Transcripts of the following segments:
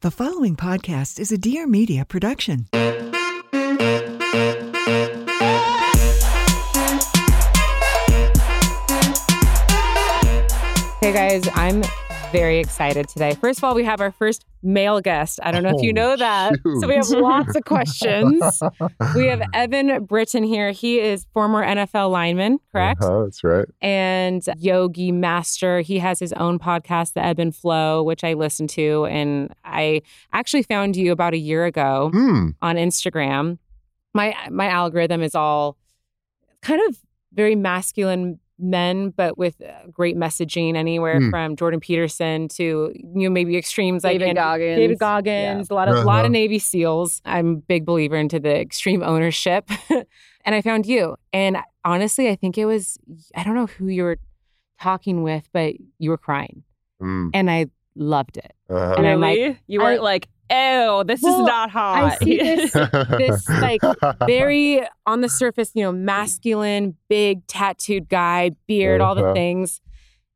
The following podcast is a Dear Media production. Hey guys, I'm very excited today. First of all, we have our first male guest. I don't know if you Oh, know that. shoot. So we have lots of questions. we have Eben Britton here. He is former NFL lineman, correct? Uh-huh, that's right. And yogi master. He has his own podcast, The Ebb and Flow, which I listen to. And I actually found you about a year ago Hmm. on Instagram. My my algorithm is all kind of very masculine men, but with uh, great messaging, anywhere Hmm. from Jordan Peterson to you know maybe extremes like David Andrew- Goggins. David Goggins, a lot of a lot of Navy SEAls. I'm a big believer into the extreme ownership, and I found you. And honestly, I think it was I don't know who you were talking with, but you were crying, Hmm. and I loved it. Uh-huh. And I'm like, Really? you weren't I- like, ew, this Well, is not hot. I see this this like very on the surface, you know, masculine, big tattooed guy, beard, all the Uh-huh. things.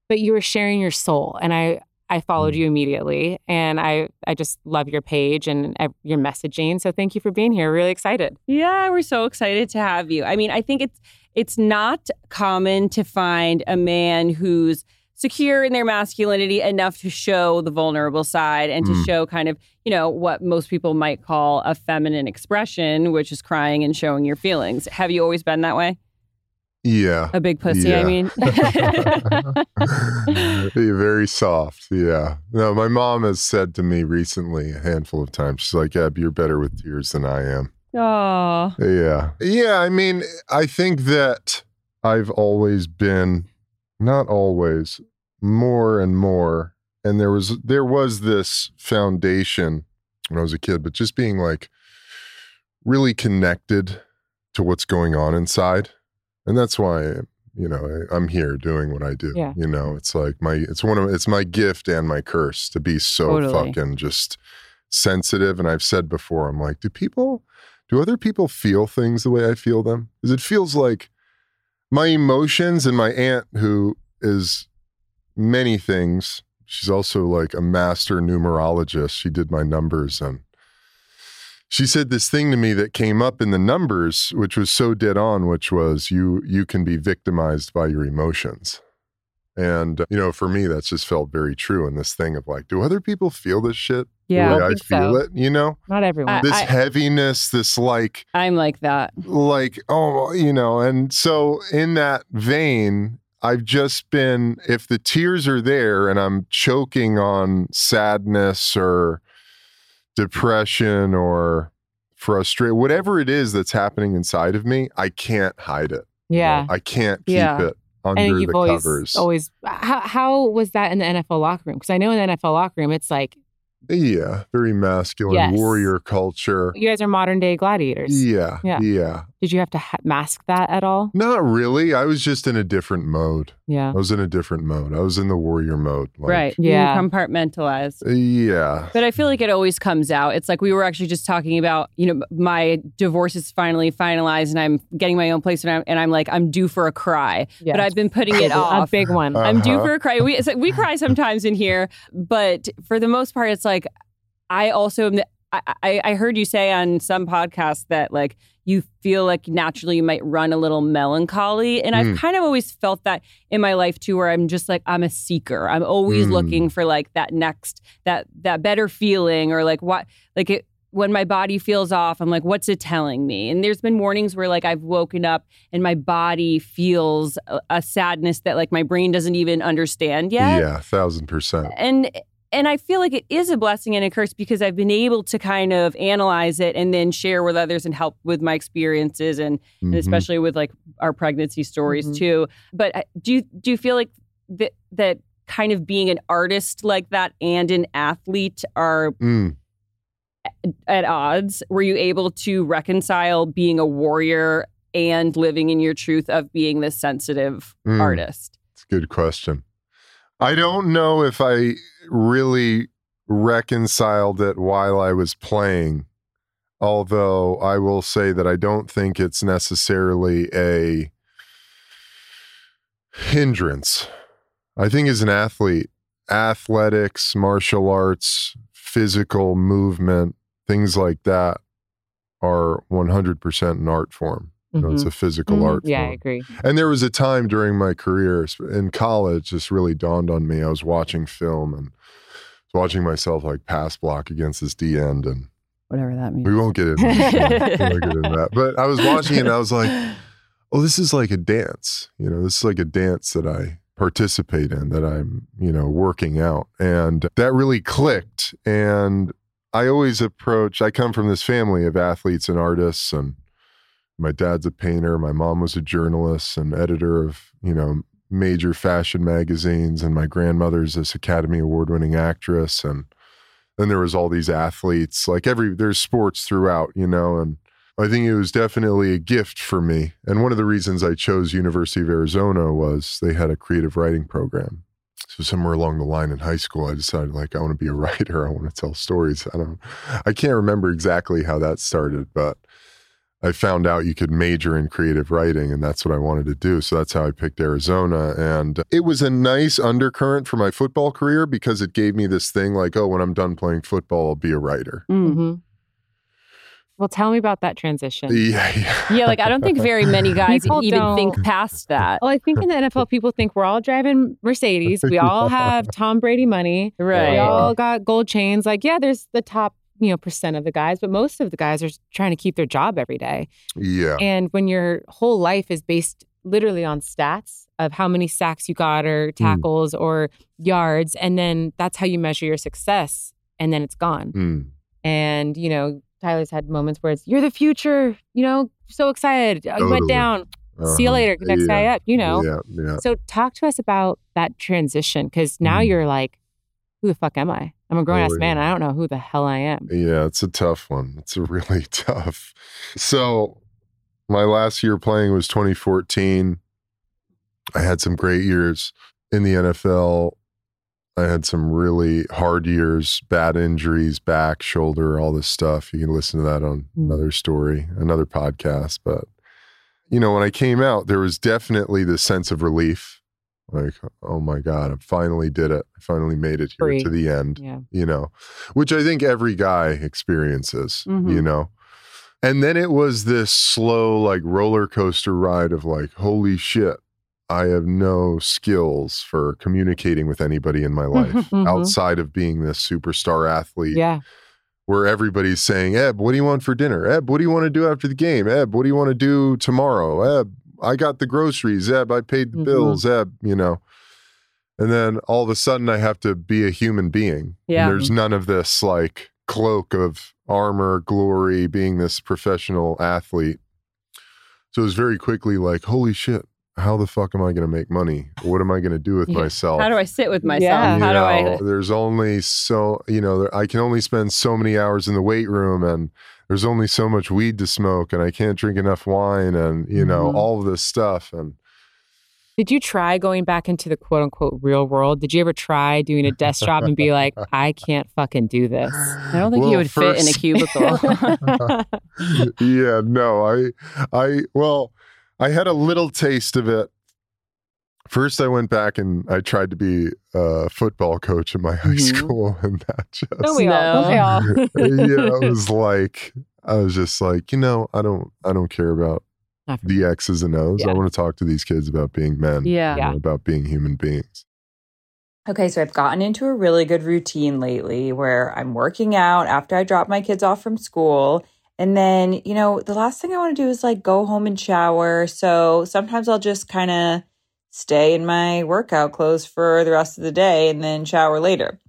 But you were sharing your soul, and I I followed Mm. you immediately, and I I just love your page and ev- your messaging. So thank you for being here. Really excited. yeah, we're so excited to have you. I mean, I think it's it's not common to find a man who's secure in their masculinity enough to show the vulnerable side and to Mm. show kind of, you know, what most people might call a feminine expression, which is crying and showing your feelings. Have you always been that way? yeah. A big pussy, I mean. Very soft. Yeah. No, my mom has said to me recently a handful of times, she's like, Eb, you're better with tears than I am. oh. Yeah. Yeah. I mean, I think that I've always been, not always, more and more. And there was there was this foundation when I was a kid, but just being like really connected to what's going on inside. And that's why, you know, I, I'm here doing what I do. Yeah. You know, it's like my it's one of it's my gift and my curse to be so Totally. fucking just sensitive. And I've said before, I'm like, do people do other people feel things the way I feel them? Because it feels like my emotions and my aunt, who is many things, she's also like a master numerologist. She did my numbers and she said this thing to me that came up in the numbers, which was so dead on, which was you you can be victimized by your emotions. And you know, for me, that's just felt very true in this thing of like, do other people feel this shit Yeah. the I way I feel so. it? You know, Not everyone. I- this heaviness, this like I'm like that. like oh you know and so in that vein i've just been if the tears are there and i'm choking on sadness or depression or frustration whatever it is that's happening inside of me i can't hide it yeah. i can't keep Yeah. it under the always covers always how how was that in the NFL locker room? Because I know in the NFL locker room, it's like yeah very masculine Yes. warrior culture you guys are modern day gladiators. yeah Yeah. yeah Did you have to ha- mask that at all? not really i was just in a different mode Yeah. i was in a different mode i was in the warrior mode like, right. Yeah. You compartmentalize. yeah But I feel like it always comes out. It's like we were actually just talking about, you know, my divorce is finally finalized and I'm getting my own place and I'm, and I'm like, I'm due for a cry. Yeah. But I've been putting it off. a big one. Uh, I'm due Uh-huh. for a cry. We, it's like, we cry sometimes in here, but for the most part, it's like I also am the, I, I heard you say on some podcast that like you feel like naturally you might run a little melancholy, and I've Mm. kind of always felt that in my life too, where I'm just like I'm a seeker. I'm always Mm. looking for like that next that that better feeling or like what like it when my body feels off, I'm like, what's it telling me? And there's been mornings where like I've woken up and my body feels a, a sadness that like my brain doesn't even understand yet. Yeah, thousand percent. And and I feel like it is a blessing and a curse because I've been able to kind of analyze it and then share with others and help with my experiences and, and Mhm. especially with like our pregnancy stories Mhm. too. But do you do you feel like that that kind of being an artist like that and an athlete are Mm. at odds? Were you able to reconcile being a warrior and living in your truth of being this sensitive Mm. artist? It's a good question. I don't know if I really reconciled it while I was playing, although I will say that I don't think it's necessarily a hindrance. I think as an athlete, athletics, martial arts, physical movement, things like that are 100% an art form. You know, it's Mhm. a physical Mhm. art Yeah, I agree. And there was a time during my career in college, this really dawned on me. I was watching film and watching myself like pass block against this D end, and Whatever that means. we won't get into, that. we won't get into that. But I was watching it, and I was like, "Oh, this is like a dance. You know, this is like a dance that I participate in, that I'm, you know, working out." And that really clicked. And I always approach. I come from this family of athletes and artists, and my dad's a painter. My mom was a journalist and editor of, you know, major fashion magazines. And my grandmother's this Academy Award winning actress. And then there was all these athletes, like every, there's sports throughout, you know, and I think it was definitely a gift for me. And one of the reasons I chose University of Arizona was they had a creative writing program. So somewhere along the line in high school, I decided like I want to be a writer. I want to tell stories. I don't, I can't remember exactly how that started, but I found out you could major in creative writing, and that's what I wanted to do. So that's how I picked Arizona. And it was a nice undercurrent for my football career because it gave me this thing like, oh, when I'm done playing football, I'll be a writer. Mm. hmm Well, tell me about that transition. Yeah, yeah. Yeah, like I don't think very many guys People even don't. think past that. Well, I think in the NFL, people think we're all driving Mercedes. We all have Tom Brady money. Right. We all got gold chains. Like, yeah, there's the top, you know, percent of the guys, but most of the guys are trying to keep their job every day. Yeah. And when your whole life is based literally on stats of how many sacks you got or tackles or yards, and then that's how you measure your success, and then it's gone. Mm. And, you know, Tyler's had moments where it's, you're the future, you know, so excited. You Totally. went down. See you Uh-huh. later. Next guy up, you know. Yeah, yeah. So talk to us about that transition because now Mhm. you're like, who the fuck am I? I'm a grown ass man. I don't know who the hell I am. Yeah, it's a tough one. It's a really tough. So, my last year playing was 2014. I had some great years in the NFL. I had some really hard years, bad injuries, back, shoulder, all this stuff. You can listen to that on Mm. another story, another podcast. But, you know, when I came out, there was definitely this sense of relief. Like, oh my God, I finally did it. I finally made it here Free. to the end Yeah. you know, which I think every guy experiences, Mhm. you know. And then it was this slow, like roller coaster ride of like, holy shit, I have no skills for communicating with anybody in my life Mhm. outside of being this superstar athlete Yeah. where everybody's saying, Eb, what do you want for dinner? Eb, what do you want to do after the game? Eb, what do you want to do tomorrow? Eb, I got the groceries. Eb, I paid the Mhm. bills. Eb, you know. And then all of a sudden I have to be a human being. Yeah. And there's none of this like cloak of armor, glory, being this professional athlete. So it was very quickly like, holy shit, how the fuck am I going to make money? What am I going to do with Yeah. myself? How do I sit with myself? Yeah. You How do I? There's only so you know. I can only spend so many hours in the weight room, and there's only so much weed to smoke, and I can't drink enough wine, and you know Mhm. all of this stuff. And Did you try going back into the quote unquote real world? Did you ever try doing a desk job and be like, I can't fucking do this? I don't think Well, you would fit in a cubicle. yeah, no, I, I, well, I had a little taste of it First, I went back and I tried to be a football coach in my high Mhm. school, and that just Don't we all? Don't we all? yeah, it was like I was just like, you know, I don't, I don't care about the X's and O's. I want to talk to these kids about being men, Yeah. you know, about being human beings. Okay, so I've gotten into a really good routine lately where I'm working out after I drop my kids off from school. And then, you know, the last thing I want to do is like go home and shower. So sometimes I'll just kind of stay in my workout clothes for the rest of the day and then shower later.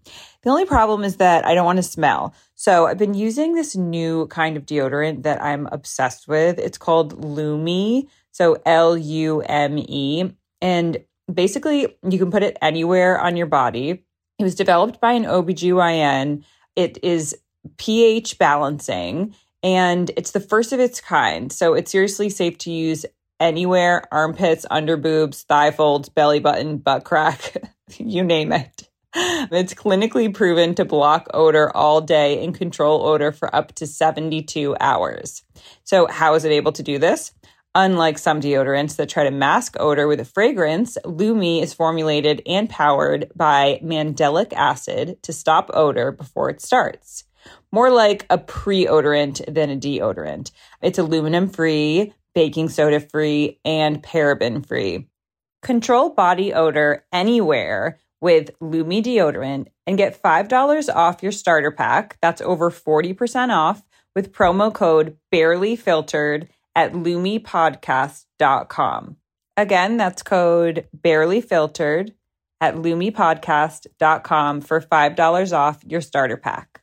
The only problem is that I don't want to smell. So I've been using this new kind of deodorant that I'm obsessed with. It's called Lume. So L U M E. And basically, you can put it anywhere on your body. It was developed by an OBGYN. It is pH balancing and it's the first of its kind. So it's seriously safe to use anywhere armpits, under boobs, thigh folds, belly button, butt crack, you name it. It's clinically proven to block odor all day and control odor for up to 72 hours. So, how is it able to do this? Unlike some deodorants that try to mask odor with a fragrance, Lume is formulated and powered by mandelic acid to stop odor before it starts. More like a pre odorant than a deodorant. It's aluminum free, baking soda free, and paraben free. Control body odor anywhere with Lume deodorant and get $5 off your starter pack. That's over 40% off with promo code barely filtered at lumepodcast.com. Again, that's code barely filtered at lumepodcast.com for $5 off your starter pack.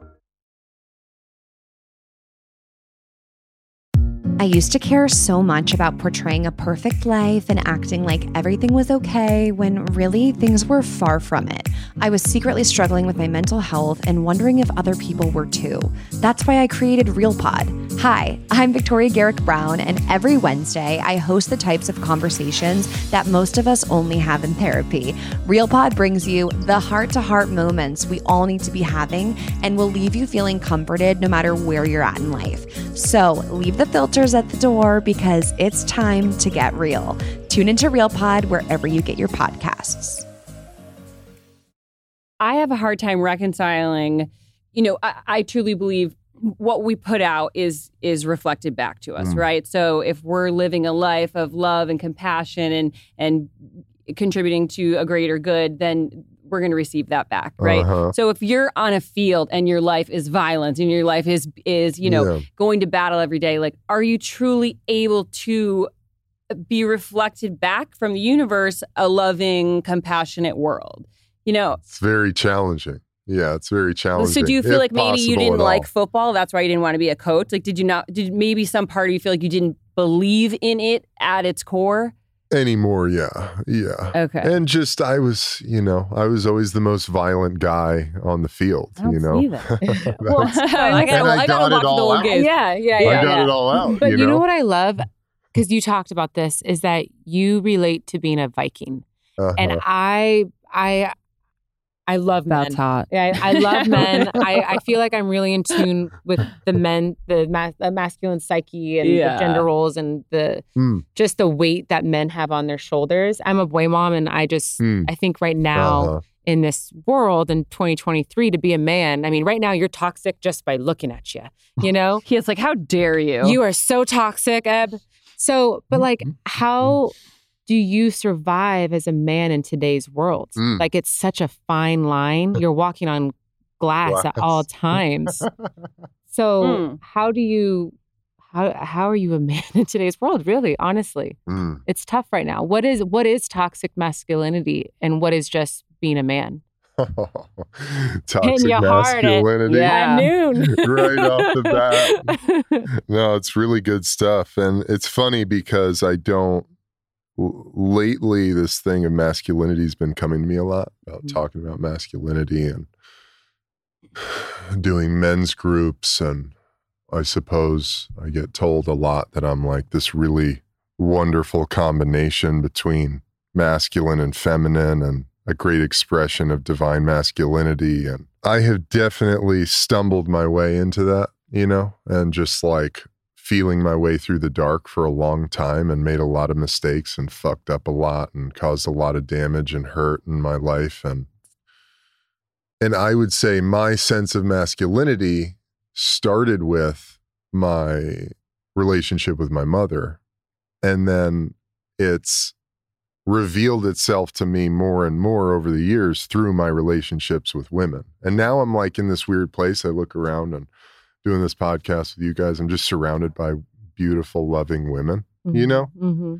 I used to care so much about portraying a perfect life and acting like everything was okay when really things were far from it. I was secretly struggling with my mental health and wondering if other people were too. That's why I created RealPod. Hi, I'm Victoria Garrick Brown, and every Wednesday I host the types of conversations that most of us only have in therapy. RealPod brings you the heart to heart moments we all need to be having and will leave you feeling comforted no matter where you're at in life. So leave the filters at the door because it's time to get real. Tune into RealPod wherever you get your podcasts. I have a hard time reconciling. You know, I, I truly believe what we put out is is reflected back to us, Mm. right? So if we're living a life of love and compassion and and contributing to a greater good, then we're going to receive that back, right? Uh-huh. So if you're on a field and your life is violence and your life is is you know Yeah. going to battle every day, like are you truly able to be reflected back from the universe a loving, compassionate world? You know, It's very challenging. Yeah, it's very challenging. so do you feel like maybe you didn't like football? That's why you didn't want to be a coach. Like, did you not? Did maybe some part of you feel like you didn't believe in it at its core? anymore? Yeah, yeah. Okay. And just I was, you know, I was always the most violent guy on the field. I don't you know, see that. Well, I gotta, I I gotta got it watch the all old out. games. yeah, yeah, I yeah. got yeah. it all out. But you you know? know, what I love? Because you talked about this, is that you relate to being a Viking, Uh-huh. and I, I, I love That's men. hot. Yeah, I, I love men. I, I feel like I'm really in tune with the men, the, mas- the masculine psyche and Yeah. the gender roles and the Mm. just the weight that men have on their shoulders. I'm a boy mom, and I just Mm. I think right now Uh-huh. in this world in 2023 to be a man. I mean, right now you're toxic just by looking at you. You know, He is like, how dare you? you are so toxic, Eb. So, but like, how do you survive as a man in today's world? Mm. Like, it's such a fine line. You're walking on glass at all times. So, Hmm. how do you how how are you a man in today's world? Really, honestly, Mm. it's tough right now. What is what is toxic masculinity, and what is just being a man? Toxic your heart at- masculinity. At noon, right off the bat. No, it's really good stuff. And it's funny because I don't, l- lately, this thing of masculinity has been coming to me a lot about Mhm. talking about masculinity and doing men's groups. And I suppose I get told a lot that I'm like this really wonderful combination between masculine and feminine and a great expression of divine masculinity. And I have definitely stumbled my way into that, you know, and just like feeling my way through the dark for a long time and made a lot of mistakes and fucked up a lot and caused a lot of damage and hurt in my life. And and I would say my sense of masculinity started with my relationship with my mother. And then it's revealed itself to me more and more over the years through my relationships with women. And now I'm like in this weird place. I look around and doing this podcast with you guys, I'm just surrounded by beautiful, loving women, you know? hmm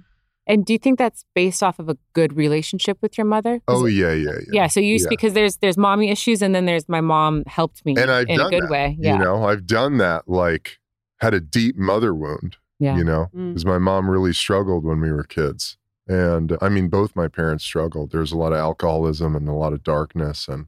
And do you think that's based off of a good relationship with your mother? Oh, it- yeah, yeah, yeah. yeah. So you Yeah. because there's there's mommy issues, and then there's my mom helped me And I've in done a good that, way. Yeah, You know, I've done that, like, had a deep mother wound, yeah. you know, Mm. because my mom really struggled when we were kids. And I mean, both my parents struggled. There's a lot of alcoholism and a lot of darkness. And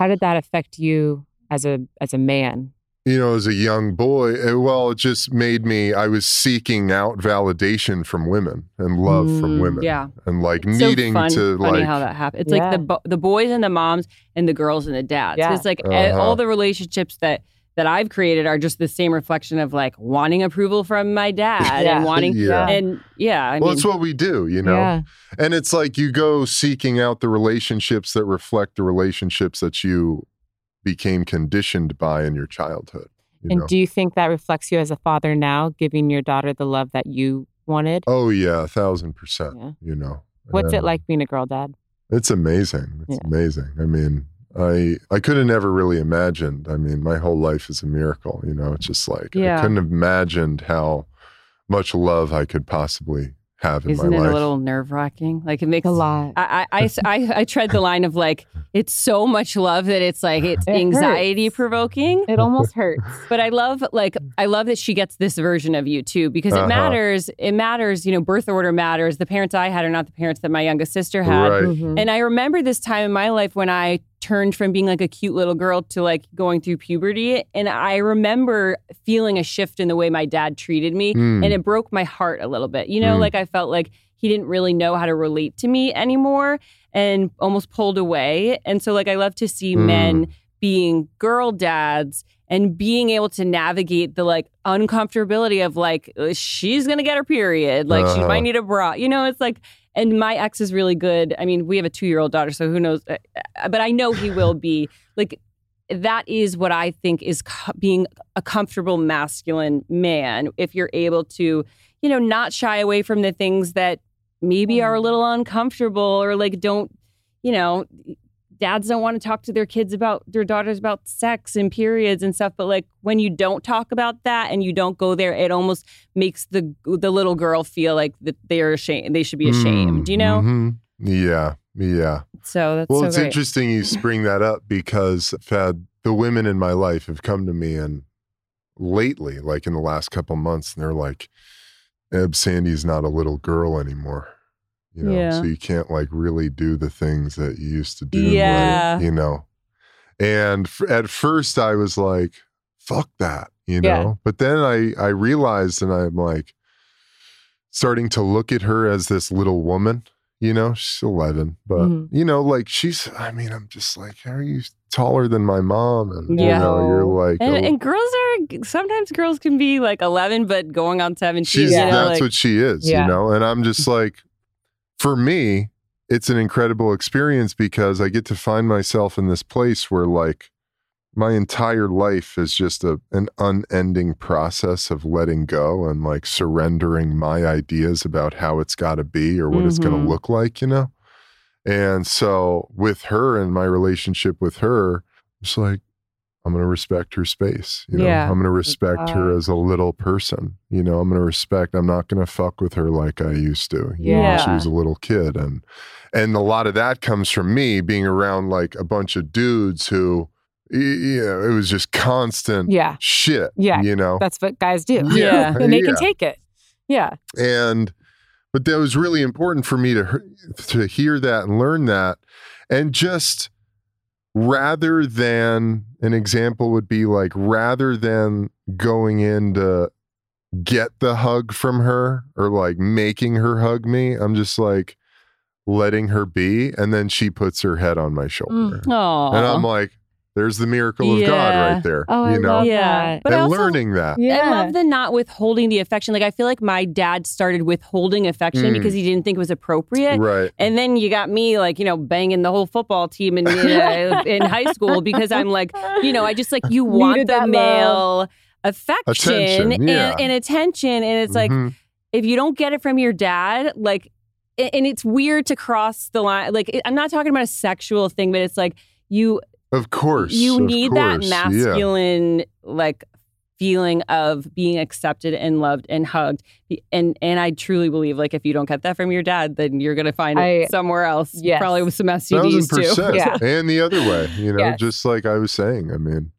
How did that affect you as a as a man? You know, as a young boy, well, it just made me, I was seeking out validation from women and love from Mm, women. Yeah. And like It's needing so fun, to funny like, how that happens. It's Yeah. like the bo- the boys and the moms and the girls and the dads. Yeah. It's like eh, Uh-huh. all the relationships that that I've created are just the same reflection of like wanting approval from my dad Yeah. and wanting Yeah. and yeah. I well, mean, it's what we do, you know? Yeah. And it's like you go seeking out the relationships that reflect the relationships that you became conditioned by in your childhood. You And know? do you think that reflects you as a father now, giving your daughter the love that you wanted? oh, yeah, a thousand percent, Yeah. you know? What's it like being a girl dad? It's amazing. It's Yeah. amazing. I mean, I I could have never really imagined. I mean, my whole life is a miracle. You know, it's just like I couldn't have imagined how much love I could possibly have in isn't my it life. a little nerve wracking? Like it makes A lot. I, I, I, I, I tread the line of like it's so much love that it's like it's It anxiety hurts. provoking. It almost hurts. But I love like I love that she gets this version of you too because Uh-huh. it matters. It matters. You know, birth order matters. The parents I had are not the parents that my youngest sister had. Right. Mhm. And I remember this time in my life when I turned from being like a cute little girl to like going through puberty. And I remember feeling a shift in the way my dad treated me. Mm. And it broke my heart a little bit. You know, Mm. like I felt like he didn't really know how to relate to me anymore and almost pulled away. And so, like, I love to see Mm. men being girl dads and being able to navigate the like uncomfortability of like uh, she's gonna get her period like she Uh-huh. might need a bra you know it's like and my ex is really good. I mean we have a two-year-old daughter so who knows? Uh, uh, but i know he will be. Like that is what i think is co- being a comfortable masculine man if you're able to you know not shy away from the things that maybe are a little uncomfortable or like don't you know dads don't want to talk to their kids about their daughters about sex and periods and stuff but like when you don't talk about that and you don't go there it almost makes the the little girl feel like that they're ashamed they should be ashamed you know Mhm. Yeah. Yeah. so that's Well, so it's great. interesting you bring that up because I've had the women in my life have come to me and lately, like in the last couple months, and they're like, Eb Sandy's not a little girl anymore. You know, Yeah. so you can't like really do the things that you used to do. Yeah. You know, and f- at first I was like, fuck that, you Yeah. know, but then I, I realized and I'm like starting to look at her as this little woman, you know, she's 11, but Mhm. you know, like she's, I mean, I'm just like, how are you taller than my mom? And, Yeah. you know, you're like, and, oh, and girls are sometimes girls can be like 11 but going on 17 she's, you know, that's like- what she is, Yeah. you know? And I'm just like, for me, it's an incredible experience because I get to find myself in this place where like my entire life is just a an unending process of letting go and like surrendering my ideas about how it's got to be or what it's going to mm-hmm. look like, you know? And so with her and my relationship with her, it's like I'm going to respect her space. You know, Yeah. I'm going to respect her as a little person. You know, I'm going to respect, I'm not going to fuck with her like I used to. You know, Yeah. she was a little kid. And, and a lot of that comes from me being around like a bunch of dudes who, you know, it was just constant Yeah. shit. Yeah. You know, That's what guys do. Yeah. and they can take it. Yeah. and but that was really important for me to to hear that and learn that and just rather than an example would be like rather than going in to get the hug from her or like making her hug me i'm just like letting her be and then she puts her head on my mm. shoulder. Oh, and i'm like there's the miracle of god right there Oh, I you know love yeah. that. But and also, learning that Yeah. I love the not withholding the affection. Like I feel like my dad started withholding affection Mm. because he didn't think it was appropriate. right And then you got me like, you know, banging the whole football team in uh, in high school because I'm like, you know, I just like you want Needed the that male affection Attention, yeah. and, and attention. And it's like Mhm. if you don't get it from your dad, like and it's weird to cross the line. Like I'm not talking about a sexual thing, but it's like you of course you of need that course, yeah. masculine like feeling of being accepted and loved and hugged and and i truly believe like if you don't get that from your dad then you're gonna find it somewhere else Yes. probably with some thousand stds too Yeah. and the other way you know Yes. just like i was saying i mean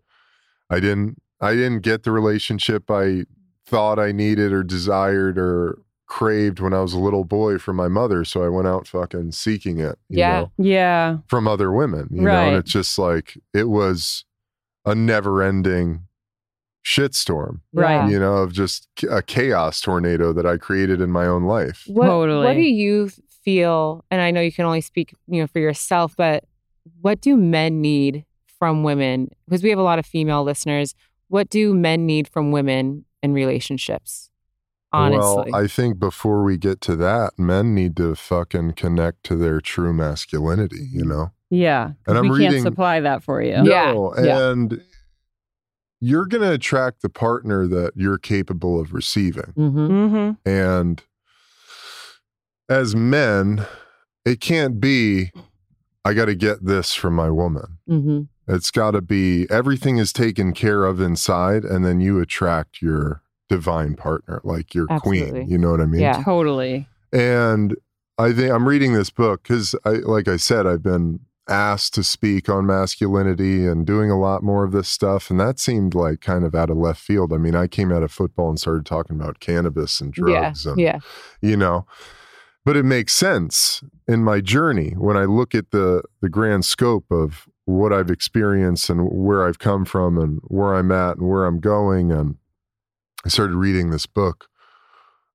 i didn't i didn't get the relationship i thought i needed or desired or craved when i was a little boy from my mother so i went out fucking seeking it you Yeah. know, yeah from other women you know and it's just like it was a never ending shitstorm Right. you know of just a chaos tornado that i created in my own life What, Totally. What do you feel? And I know you can only speak, you know, for yourself, but what do men need from women? Because we have a lot of female listeners. What do men need from women in relationships? Honestly, Well, I think before we get to that, men need to fucking connect to their true masculinity, you know? Yeah. And I'm we reading- can't supply that for you Yeah, No, yeah. and you're going to attract the partner that you're capable of receiving. mm-hmm. mm-hmm. And as men, it can't be, I got to get this from my woman. Mm-hmm. It's got to be everything is taken care of inside, and then you attract your divine partner, like your Absolutely. queen. You know what I mean? Yeah. totally And I think I'm reading this book because, I, like I said, I've been asked to speak on masculinity and doing a lot more of this stuff. And that seemed like kind of out of left field. I mean, I came out of football and started talking about cannabis and drugs. Yeah. and, Yeah. You know, but it makes sense in my journey when I look at the the grand scope of what I've experienced and where I've come from and where I'm at and where I'm going. And I started reading this book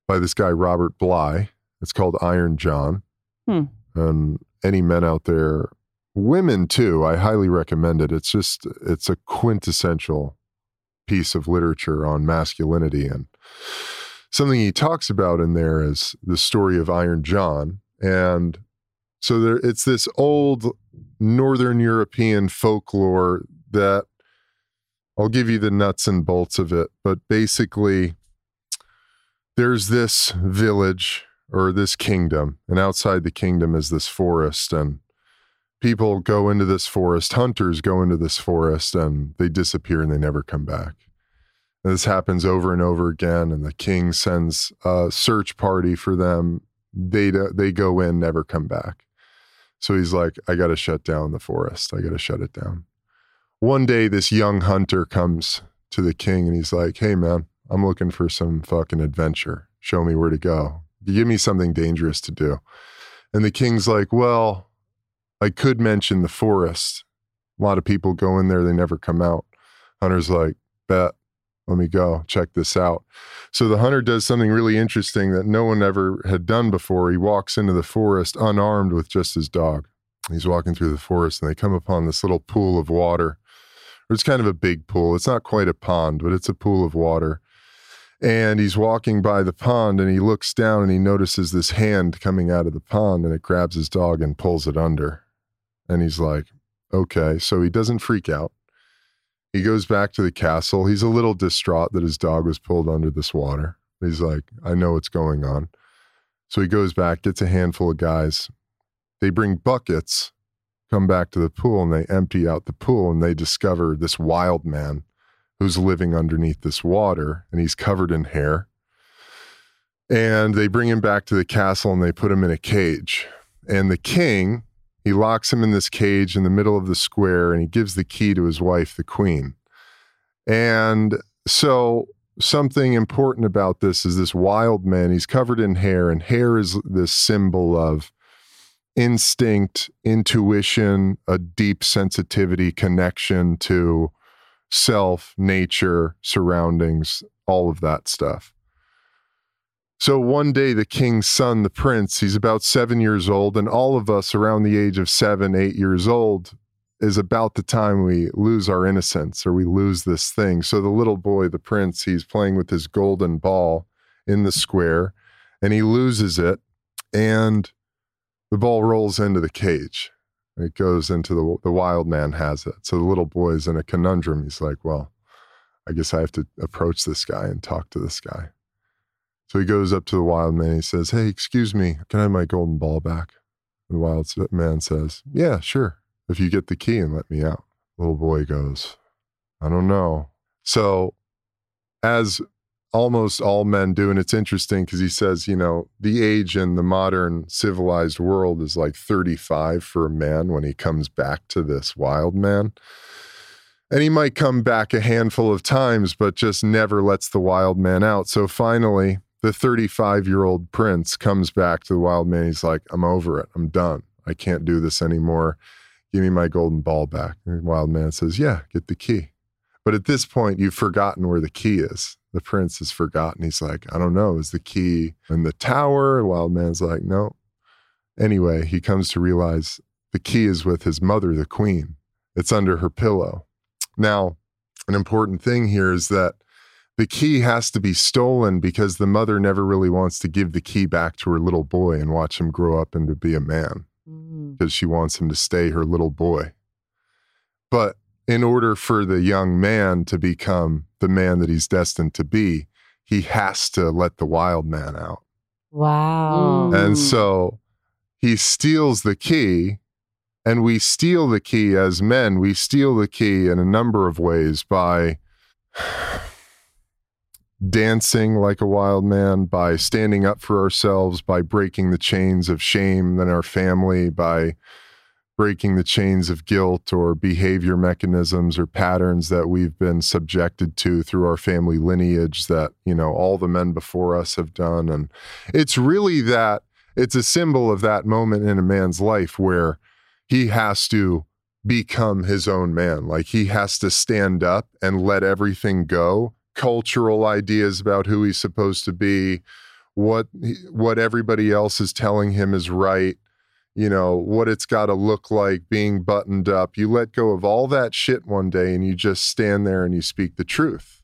by this guy Robert Bly. It's called Iron John. Hmm. And any men out there, women too, I highly recommend it. It's just it's a quintessential piece of literature on masculinity and something he talks about in there is the story of Iron John and so there it's this old northern European folklore that I'll give you the nuts and bolts of it, but basically there's this village or this kingdom, and outside the kingdom is this forest, and people go into this forest, hunters go into this forest, and they disappear and they never come back. And this happens over and over again, and the king sends a search party for them. They they go in, never come back. So he's like, I got to shut down the forest. I got to shut it down. One day, this young hunter comes to the king and he's like, Hey, man, I'm looking for some fucking adventure. Show me where to go. Give me something dangerous to do. And the king's like, Well, I could mention the forest. A lot of people go in there, they never come out. Hunter's like, Bet, let me go. Check this out. So the hunter does something really interesting that no one ever had done before. He walks into the forest unarmed with just his dog. He's walking through the forest and they come upon this little pool of water. It's kind of a big pool. It's not quite a pond, but it's a pool of water. And he's walking by the pond and he looks down and he notices this hand coming out of the pond and it grabs his dog and pulls it under. And he's like, okay. So he doesn't freak out. He goes back to the castle. He's a little distraught that his dog was pulled under this water. He's like, I know what's going on. So he goes back, gets a handful of guys. They bring buckets come back to the pool and they empty out the pool and they discover this wild man who's living underneath this water and he's covered in hair. And they bring him back to the castle and they put him in a cage. And the king, he locks him in this cage in the middle of the square and he gives the key to his wife, the queen. And so, something important about this is this wild man, he's covered in hair, and hair is this symbol of instinct, intuition, a deep sensitivity, connection to self, nature, surroundings, all of that stuff. So one day, the king's son, the prince, he's about seven years old, and all of us around the age of seven, eight years old is about the time we lose our innocence or we lose this thing. So the little boy, the prince, he's playing with his golden ball in the square and he loses it, and the ball rolls into the cage. It goes into the the wild man has it. So the little boy's in a conundrum. He's like, well, I guess I have to approach this guy and talk to this guy. So he goes up to the wild man. He says, "Hey, excuse me, can I have my golden ball back?" The wild man says, "Yeah, sure. If you get the key and let me out." The little boy goes, "I don't know." So, as almost all men do. And it's interesting because he says, you know, the age in the modern civilized world is like 35 for a man when he comes back to this wild man. And he might come back a handful of times, but just never lets the wild man out. So finally, the 35 year old prince comes back to the wild man. He's like, I'm over it. I'm done. I can't do this anymore. Give me my golden ball back. And the wild man says, Yeah, get the key. But at this point, you've forgotten where the key is the prince has forgotten. He's like, I don't know, is the key in the tower? Wild man's like, no. Anyway, he comes to realize the key is with his mother, the queen. It's under her pillow. Now, an important thing here is that the key has to be stolen because the mother never really wants to give the key back to her little boy and watch him grow up and to be a man because mm. she wants him to stay her little boy. But in order for the young man to become the man that he's destined to be, he has to let the wild man out. Wow. And mm. so he steals the key, and we steal the key as men. We steal the key in a number of ways by dancing like a wild man, by standing up for ourselves, by breaking the chains of shame in our family, by breaking the chains of guilt or behavior mechanisms or patterns that we've been subjected to through our family lineage that you know all the men before us have done. And it's really that it's a symbol of that moment in a man's life where he has to become his own man. Like he has to stand up and let everything go. Cultural ideas about who he's supposed to be what what everybody else is telling him is right you know, what it's got to look like being buttoned up. You let go of all that shit one day and you just stand there and you speak the truth.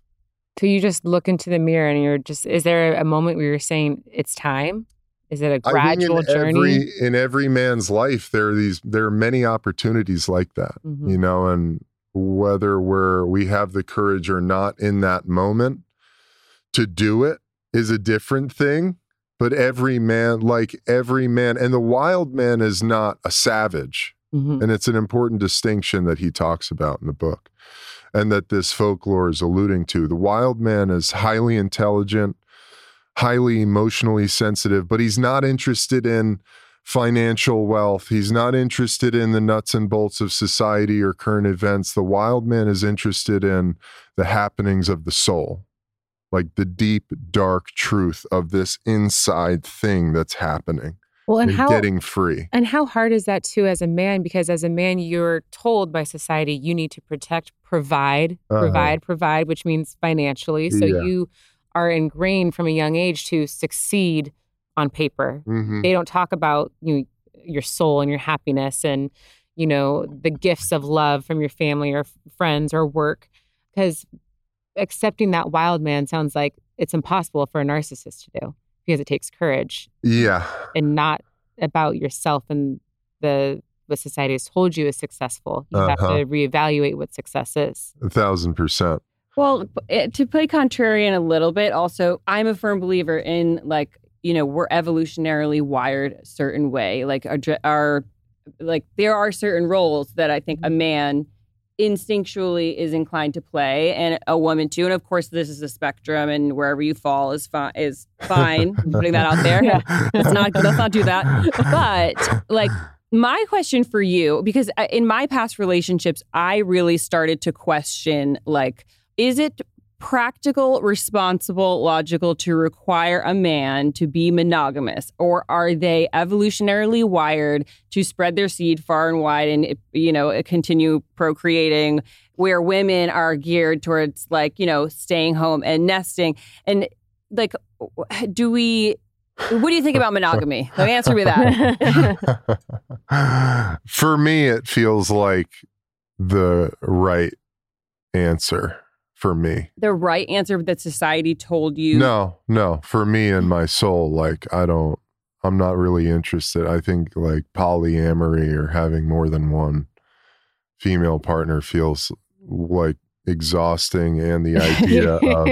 So you just look into the mirror and you're just, is there a moment where you're saying it's time? Is it a gradual in journey? Every, in every man's life, there are these, there are many opportunities like that, mm-hmm. you know, and whether we're, we have the courage or not in that moment to do it is a different thing but every man, like every man, and the wild man is not a savage. Mm-hmm. And it's an important distinction that he talks about in the book and that this folklore is alluding to. The wild man is highly intelligent, highly emotionally sensitive, but he's not interested in financial wealth. He's not interested in the nuts and bolts of society or current events. The wild man is interested in the happenings of the soul like the deep, dark truth of this inside thing that's happening. Well, and, and how getting free. And how hard is that too as a man? Because as a man, you're told by society you need to protect, provide, uh-huh. provide, provide, which means financially. So yeah. you are ingrained from a young age to succeed on paper. Mm-hmm. They don't talk about you know, your soul and your happiness and you know the gifts of love from your family or friends or work because accepting that wild man sounds like it's impossible for a narcissist to do because it takes courage. Yeah. And not about yourself and the what society has told you is successful. You uh-huh. have to uh-huh. reevaluate what success is. A thousand percent. Well, to play contrarian a little bit, also, I'm a firm believer in like, you know, we're evolutionarily wired a certain way. Like our, our like there are certain roles that I think a man instinctually is inclined to play and a woman too. And of course this is a spectrum and wherever you fall is fine is fine. Putting that out there. Let's not let's not do that. But like my question for you because uh, in my past relationships i really started to question like is it practical, responsible, logical to require a man to be monogamous, or are they evolutionarily wired to spread their seed far and wide and you know continue procreating? Where women are geared towards like you know staying home and nesting, and like, do we? What do you think about monogamy? Like, answer me that. For me, it feels like the right answer for me. The right answer that society told you? No, no. For me and my soul, like I don't I'm not really interested. I think like polyamory or having more than one female partner feels like exhausting and the idea of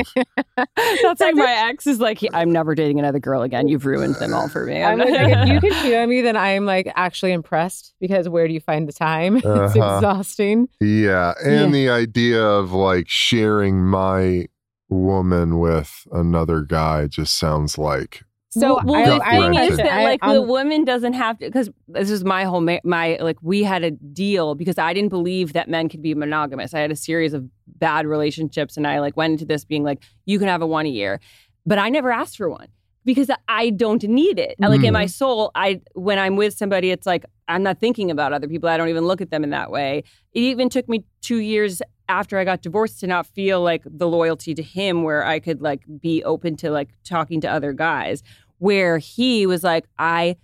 that's like my ex is like i'm never dating another girl again. You've ruined them all for me. I'm like, if you can cheat on me then i'm like actually impressed because where do you find the time? It's Uh-huh. exhausting. Yeah and the idea of like sharing my woman with another guy just sounds like so well, well, I, the thing I, is that like the I'm- woman doesn't have to because this is my whole ma- my like we had a deal because I didn't believe that men could be monogamous. I had a series of bad relationships and I like went into this being like you can have a one a year, but I never asked for one because I don't need it. Like in my soul, I when I'm with somebody, it's like I'm not thinking about other people. I don't even look at them in that way. It even took me two years after I got divorced to not feel like the loyalty to him where I could like be open to like talking to other guys. Where he was like, I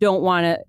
don't want to.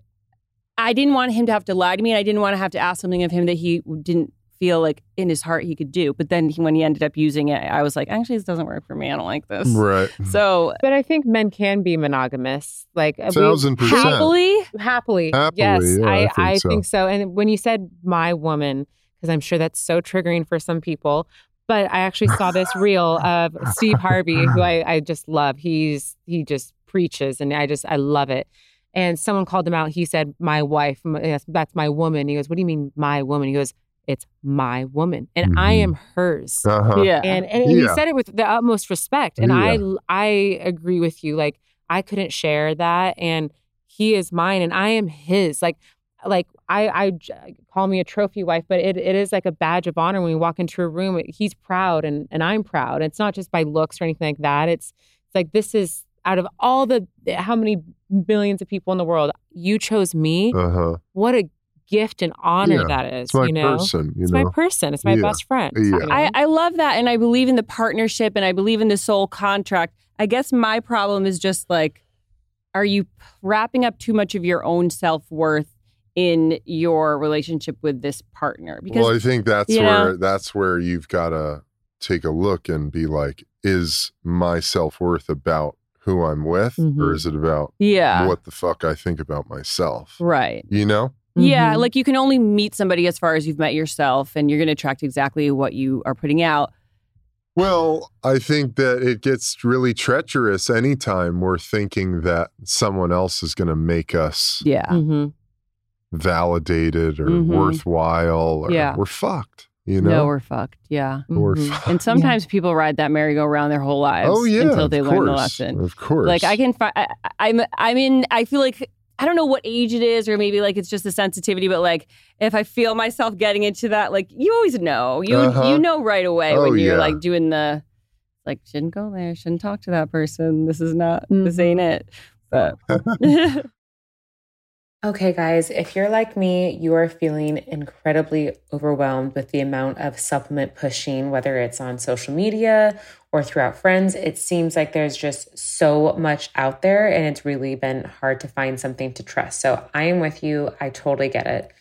I didn't want him to have to lie to me, and I didn't want to have to ask something of him that he didn't feel like in his heart he could do. But then he, when he ended up using it, I was like, actually, this doesn't work for me. I don't like this. right. So but i think men can be monogamous like we- Thousand percent. happily, happily, Happily, yes yeah, I i think i so. think so and when you said my woman because i'm sure that's so triggering for some people but i actually saw this reel of steve harvey who I, I just love. He's he just preaches and i just i love it. And someone called him out. He said my wife m- yes, that's my woman. He goes what do you mean my woman? He goes it's my woman and i Mhm. am hers. Uh-huh. yeah. and and he Yeah. said it with the utmost respect and i i agree with you. Like i couldn't share that and he is mine and i am his. Like like i i j- call me a trophy wife but it, it is like a badge of honor when we walk into a room he's proud and and i'm proud it's not just by looks or anything like that it's it's like this is out of all the how many billions of people in the world you chose me Uh-huh. what a gift and honor Yeah. that is It's my you know person, you it's know. my person it's my Yeah. best friend Yeah. I, I love that. And I believe in the partnership and I believe in the soul contract. I guess my problem is just like, are you wrapping up too much of your own self worth in your relationship with this partner? Because well, I think that's where know- that's where you've got to take a look and be like, is my self worth about who I'm with, or Mhm. is it about yeah, what the fuck I think about myself? right. You know? Yeah, Mhm. like you can only meet somebody as far as you've met yourself, and you're going to attract exactly what you are putting out. Well, I think that it gets really treacherous anytime we're thinking that someone else is going to make us Yeah. Mhm. Validated or Mhm. worthwhile. Or Yeah. We're fucked. You know? No, we're fucked. Yeah. We're Mhm. fucked. And sometimes people ride that merry-go-round their whole lives oh, yeah. until they learn the lesson. Of course. Like I can find, I, I'm, I'm in. I feel like I don't know what age it is, or maybe like it's just a sensitivity. But like if I feel myself getting into that, like you always know, you Uh-huh. you know right away Oh, when you're yeah. like doing the, like shouldn't go there, shouldn't talk to that person. This is not, this ain't it. But Okay, guys, if you're like me, you are feeling incredibly overwhelmed with the amount of supplement pushing, whether it's on social media or throughout friends. It seems like there's just so much out there, and it's really been hard to find something to trust. So I am with you. I totally get it.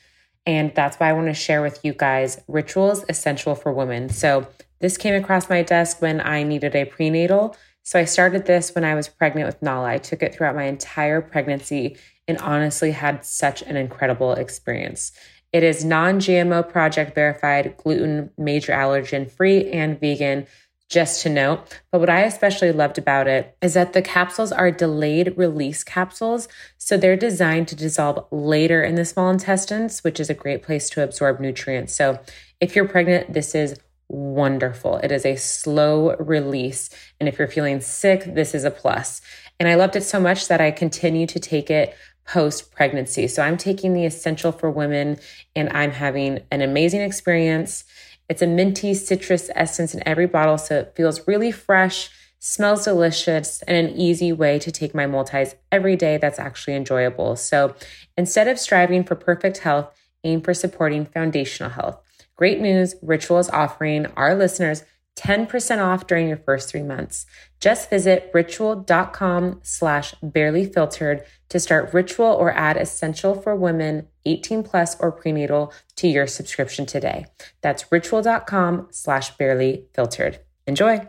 And that's why I want to share with you guys Rituals Essential for Women. So this came across my desk when I needed a prenatal. So I started this when I was pregnant with Nala. I took it throughout my entire pregnancy and honestly had such an incredible experience. It is non GMO project verified, gluten, major allergen free, and vegan. just to note. But what I especially loved about it is that the capsules are delayed release capsules. So they're designed to dissolve later in the small intestines, which is a great place to absorb nutrients. So if you're pregnant, this is wonderful. It is a slow release. And if you're feeling sick, this is a plus. And I loved it so much that I continue to take it post pregnancy. So I'm taking the essential for women and I'm having an amazing experience. It's a minty citrus essence in every bottle, so it feels really fresh, smells delicious, and an easy way to take my multis every day that's actually enjoyable. So instead of striving for perfect health, aim for supporting foundational health. Great news Ritual is offering our listeners 10% off during your first three months. Just visit ritual.com slash barely filtered to start Ritual or add Essential for Women 18 plus or prenatal to your subscription today. That's ritual.com slash barely filtered. Enjoy.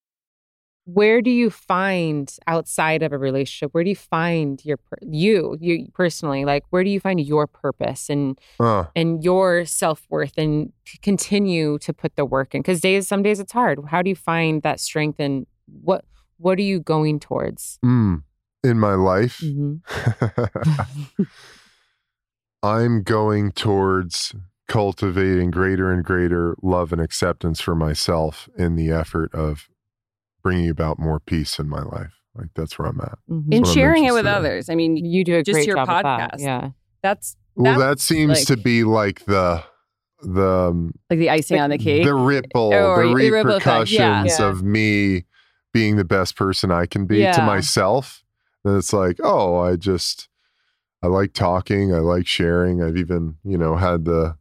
where do you find outside of a relationship where do you find your you you personally like where do you find your purpose and uh. and your self-worth and continue to put the work in because days some days it's hard how do you find that strength and what what are you going towards mm. in my life mm-hmm. i'm going towards cultivating greater and greater love and acceptance for myself in the effort of bringing about more peace in my life. Like that's where I'm at. Mm-hmm. And sharing it with in. others. I mean, you do a just great your job podcast. That. Yeah. That's, well, that seems like, to be like the the um, like the icing on the cake, the ripple, or, the repercussions yeah. Yeah. of me being the best person I can be yeah. to myself. And it's like, oh, I just I like talking, I like sharing. I've even you know had the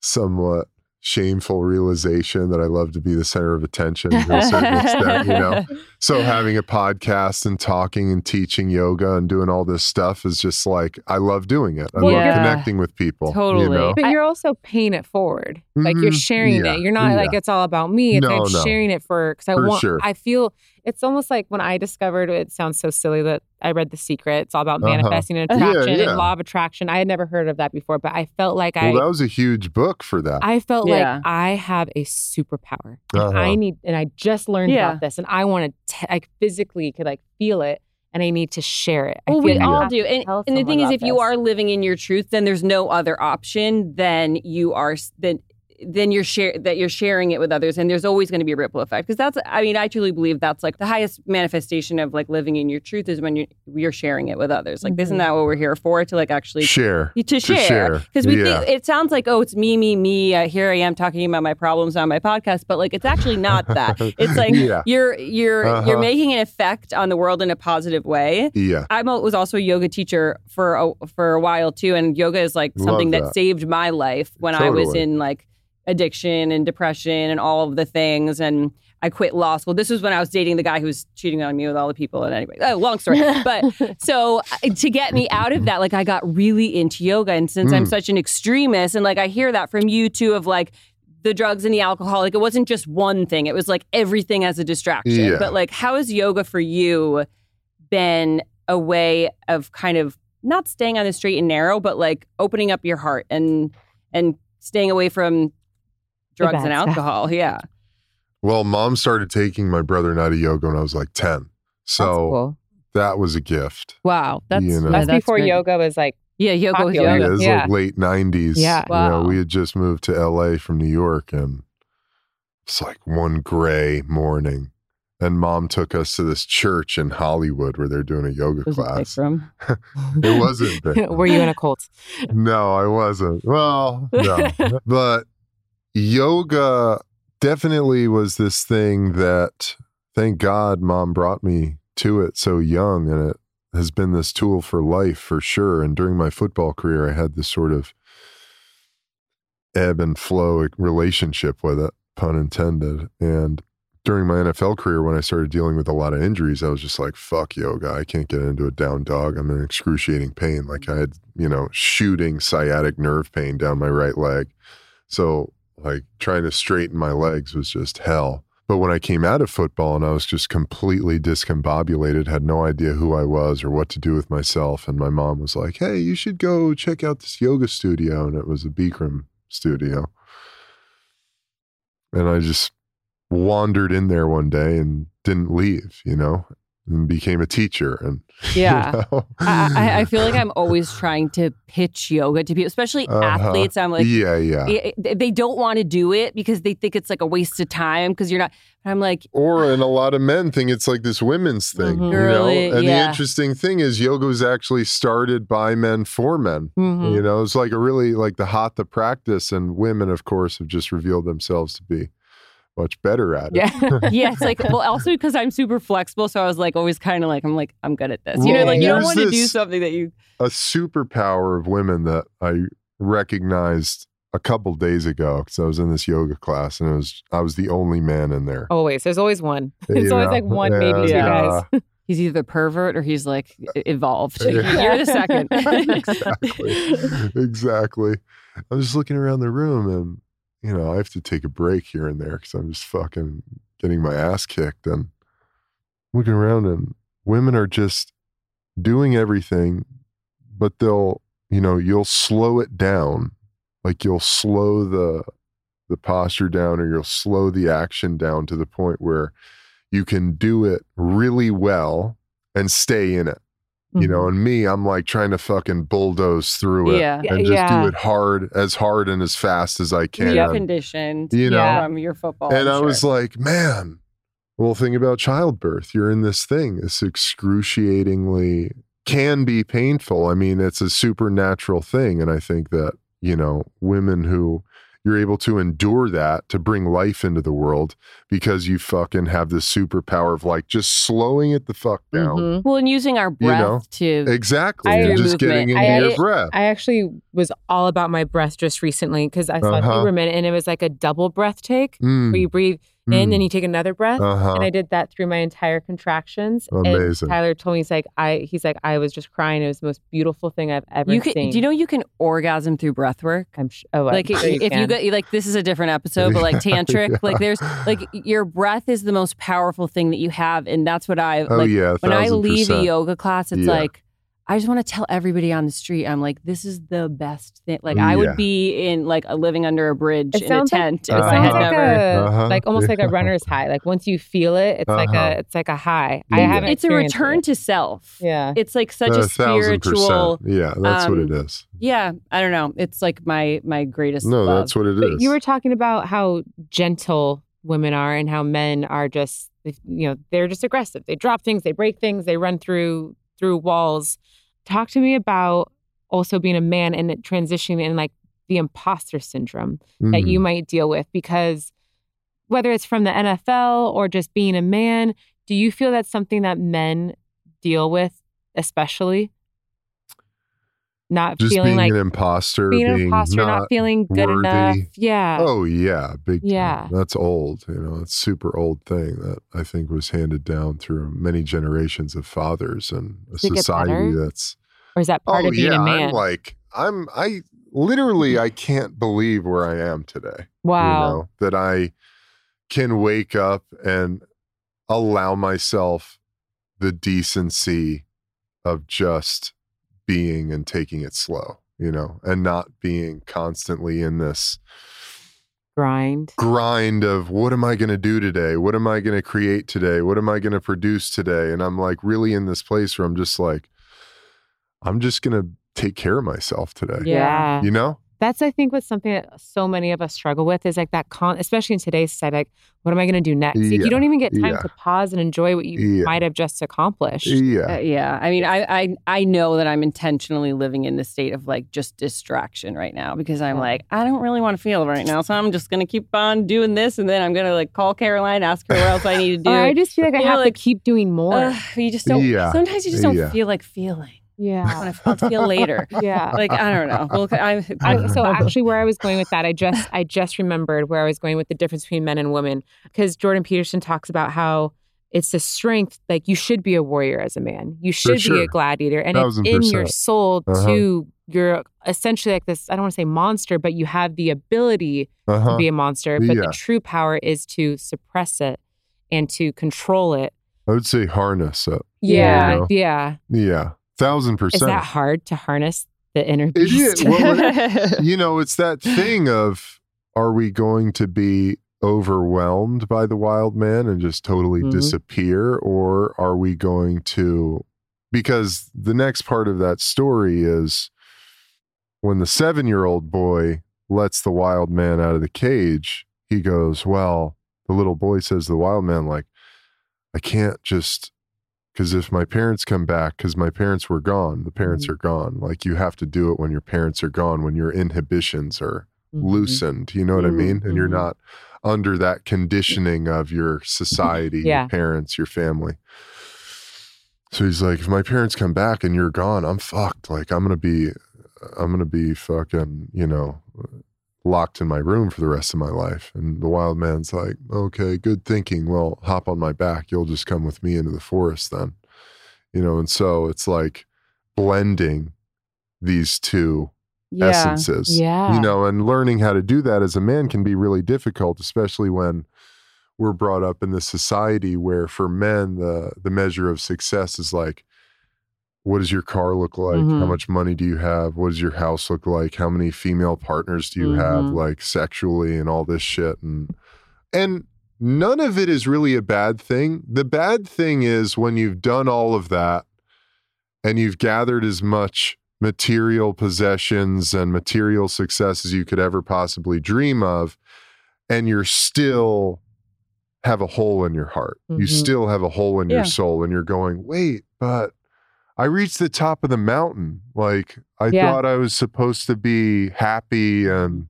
somewhat shameful realization that I love to be the center of attention to a certain extent, you know. So having a podcast and talking and teaching yoga and doing all this stuff is just like I love doing it. I love connecting with people. Totally. You know? But you're also paying it forward. Like you're mm-hmm. sharing yeah. it. You're not yeah. like it's all about me. It's no, like no. sharing it for because I for want sure. I feel it's almost like when I discovered it sounds so silly that I read The Secret. It's all about uh-huh. manifesting and attraction yeah, yeah. and law of attraction. I had never heard of that before, but I felt like well, I that was a huge book for that. I felt yeah. like I have a superpower. Uh-huh. I need and I just learned about this and I want to like physically could like feel it and I need to share it. well, we all do. And, and the thing is, if this. you are living in your truth, then there's no other option than you are. Then then you're share that you're sharing it with others and there's always going to be a ripple effect because that's i mean i truly believe that's like the highest manifestation of like living in your truth is when you're you're sharing it with others like mm-hmm. isn't that what we're here for to like actually share to share because we yeah. think it sounds like oh it's me me me uh, here i am talking about my problems on my podcast but like it's actually not that it's like yeah. you're you're uh-huh. you're making an effect on the world in a positive way yeah i was also a yoga teacher for a, for a while too and yoga is like something that. that saved my life when totally. i was in like addiction and depression and all of the things. And I quit law school. This was when I was dating the guy who was cheating on me with all the people. And anyway, oh, long story. But so uh, to get me out of that, like I got really into yoga. And since mm. I'm such an extremist, and like I hear that from you too, of like, the drugs and the alcohol. Like it wasn't just one thing. It was like everything as a distraction. Yeah. But like, how has yoga for you been a way of kind of not staying on the straight and narrow, but like opening up your heart and and staying away from drugs bad and stuff. alcohol? Yeah. Well, mom started taking my brother and I to yoga when I was like 10. So cool. that was a gift. Wow. That's You know. yeah, That's before great. yoga was like Yeah, yoga was popular. Yeah, it was Yeah. like late 90s. Yeah. You know, we had just moved to LA from New York and it's like one gray morning. And mom took us to this church in Hollywood where they're doing a yoga Was class. from? It wasn't big. were you in a cult? No, I wasn't. Well, no. but yoga definitely was this thing that thank God mom brought me to it so young and it has been this tool for life for sure. And during my football career, I had this sort of ebb and flow relationship with it, pun intended. And during my NFL career, when I started dealing with a lot of injuries, I was just like, fuck yoga. I can't get into a down dog. I'm in excruciating pain. Like I had, you know, shooting sciatic nerve pain down my right leg. So, like, trying to straighten my legs was just hell. But when I came out of football and I was just completely discombobulated, had no idea who I was or what to do with myself. And my mom was like, hey, you should go check out this yoga studio. And it was a Bikram studio. And I just wandered in there one day and didn't leave, you know, and became a teacher. And you Yeah. know? I, I- feel like I'm always trying to pitch yoga to people, especially Uh-huh. athletes. I'm like, yeah, yeah. they don't want to do it because they think it's like a waste of time because you're not. I'm like, Or and a lot of men think it's like this women's thing, Mhm. you Girly, know. And yeah. the interesting thing is, yoga was actually started by men for men. Mhm. You know, it's like a really like the hot the practice, and women, of course, have just revealed themselves to be much better at it. Yeah. yeah, it's like, well, also because I'm super flexible. So I was like, always kind of like, I'm like, I'm good at this. You know, like you don't want to do something that you. a superpower of women that I recognized a couple days ago because I was in this yoga class and it was I was the only man in there. Always. There's always one. It's always know? like one, maybe And, two uh, guys. He's either pervert or he's like evolved. Yeah. You're the second. exactly. exactly. I'm just looking around the room and, you know, I have to take a break here and there because I'm just fucking getting my ass kicked and looking around and women are just doing everything, but they'll, you know, you'll slow it down. Like you'll slow the, the posture down or you'll slow the action down to the point where you can do it really well and stay in it you know mm-hmm. and me i'm like trying to fucking bulldoze through it Yeah. and just Yeah. do it hard as hard and as fast as i can You're conditioned. You know? from your football. and I'm i was like man well think about childbirth you're in this thing It's excruciatingly can be painful i mean it's a supernatural thing and i think that you know women who you're able to endure that to bring life into the world because you fucking have this superpower of like just slowing it the fuck down Mhm. well, and using our breath know, to exactly I- and just Movement. getting into I- your breath I actually was all about my breath just recently because I saw Uh-huh. Huberman and it was like a double breath take Mm, where you breathe in and you take another breath. Uh-huh. And I did that through my entire contractions. Amazing. And Tyler told me he's like I he's like I was just crying. It was the most beautiful thing I've ever you can. seen. Do you know you can orgasm through breath work? I'm sh- oh, like I'm sure if you can. go like this is a different episode but like tantric Yeah. like there's like your breath is the most powerful thing that you have and that's what i Oh, like yeah, when i thousand leave a yoga class it's Yeah. like i just want to tell everybody on the street i'm like this is the best thing like i Yeah. would be in like a living under a bridge It in a sounds like- tent it if i sounds had like never a Uh-huh. like almost like a runner's high. Like once you feel it, it's like Uh-huh. a it's like a high. I haven't. it's a return it. to self Yeah. it's like such a, spiritual percent. Yeah, that's what it um, yeah i don't know it's like my my greatest No, love. that's what it is. But. You were talking about how gentle women are and how men are just you know they're just aggressive. They drop things, they break things, they run through through walls. Talk to me about also being a man and transitioning in like the imposter syndrome that Mhm. you might deal with because whether it's from the NFL or just being a man, do you feel that's something that men deal with especially? Not just feeling being like an imposter, being an imposter, not, not feeling good worthy. enough. Yeah. Oh yeah, big time. Yeah. That's old. You know, it's super old thing that I think was handed down through many generations of fathers and a Does society that's Or is that part oh of being yeah, a man? I'm like I'm I literally, I can't believe where I am today. Wow. You know, that I can wake up and allow myself the decency of just being and taking it slow, you know, and not being constantly in this grind grind of what am I going to do today? What am I going to create today? What am I going to produce today? And I'm like really in this place where I'm just like, I'm just going to take care of myself today. Yeah. You know? That's I think what's something that so many of us struggle with is like that con especially in today's society, like, what am I gonna do next? Like, you don't even get time yeah. to pause and enjoy what you Yeah. might have just accomplished. Yeah. Uh, yeah. I mean, I, I I know that I'm intentionally living in the state of like just distraction right now because I'm like, I don't really want to feel right now. So I'm just gonna keep on doing this and then I'm gonna like call Caroline, ask her what else I need to do. Or I just feel like I have like, to keep doing more. Ugh, you just don't Yeah. sometimes you just don't Yeah. feel like feeling. Yeah. When I I'll feel later. Yeah. Like I don't know. Well, I, I, so actually where I was going with that, I just I just remembered where I was going with the difference between men and women because Jordan Peterson talks about how it's a strength like you should be a warrior as a man. You should be a gladiator and it's in your soul Uh-huh. to you're essentially like this I don't want to say monster but you have the ability Uh-huh. to be a monster but Yeah. the true power is to suppress it and to control it. I would say harness it. Yeah. You know? Yeah. Yeah. Thousand percent. Is percent. that hard to harness the inner It beast? is. Well, you know, it's that thing of are we going to be overwhelmed by the wild man and just totally Mhm. disappear? Or are we going to, because the next part of that story is when the seven year old boy lets the wild man out of the cage, he goes, Well, the little boy says to the wild man, like, I can't just because if my parents come back because my parents were gone the parents Mhm. are gone like you have to do it when your parents are gone when your inhibitions are Mhm. loosened you know what i mean and you're Mhm. not under that conditioning of your society Yeah. your parents your family so he's like if my parents come back and you're gone i'm fucked like i'm gonna be i'm gonna be fucking you know locked in my room for the rest of my life. And the wild man's like, okay, good thinking. Well, hop on my back. You'll just come with me into the forest then. You know, and so it's like blending these two Yeah. essences. Yeah. You know, and learning how to do that as a man can be really difficult, especially when we're brought up in this society where for men the the measure of success is like what does your car look like? How Mhm. much money do you have? What does your house look like? How many female partners do you have Mhm. like sexually and all this shit and and none of it is really a bad thing. The bad thing is when you've done all of that and you've gathered as much material possessions and material success as you could ever possibly dream of and you're still have a hole in your heart. You Mhm. still have a hole in Yeah. your soul and you're going, "Wait, but I reached the top of the mountain. Like I Yeah. thought I was supposed to be happy and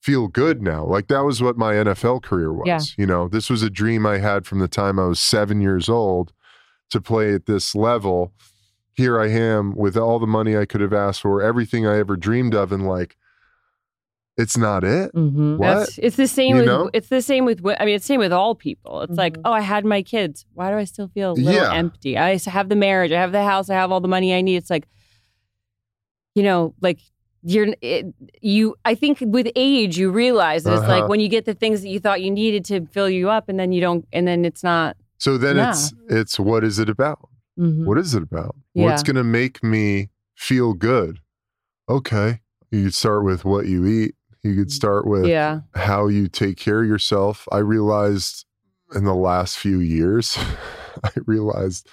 feel good now. Like that was what my NFL career was. Yeah. You know, this was a dream I had from the time I was 7 years old to play at this level. Here I am with all the money I could have asked for, everything I ever dreamed of and like it's not it. Mm-hmm. What? That's, it's the same You with know? it's the same with wo- I mean it's the same with all people. It's like, Mhm. oh, I had my kids. Why do I still feel a little Yeah. empty? I have the marriage, I have the house, I have all the money I need. It's like, you know, like you're it, you. I think with age you realize that it's Uh-huh. like when you get the things that you thought you needed to fill you up, and then you don't, and then it's not. So then Yeah. it's it's what is it about? Mhm. What is it about? What's going to make me feel good? Okay. You start with what you eat. You could mm. start with Yeah. how you take care of yourself. I realized in the last few years, I realized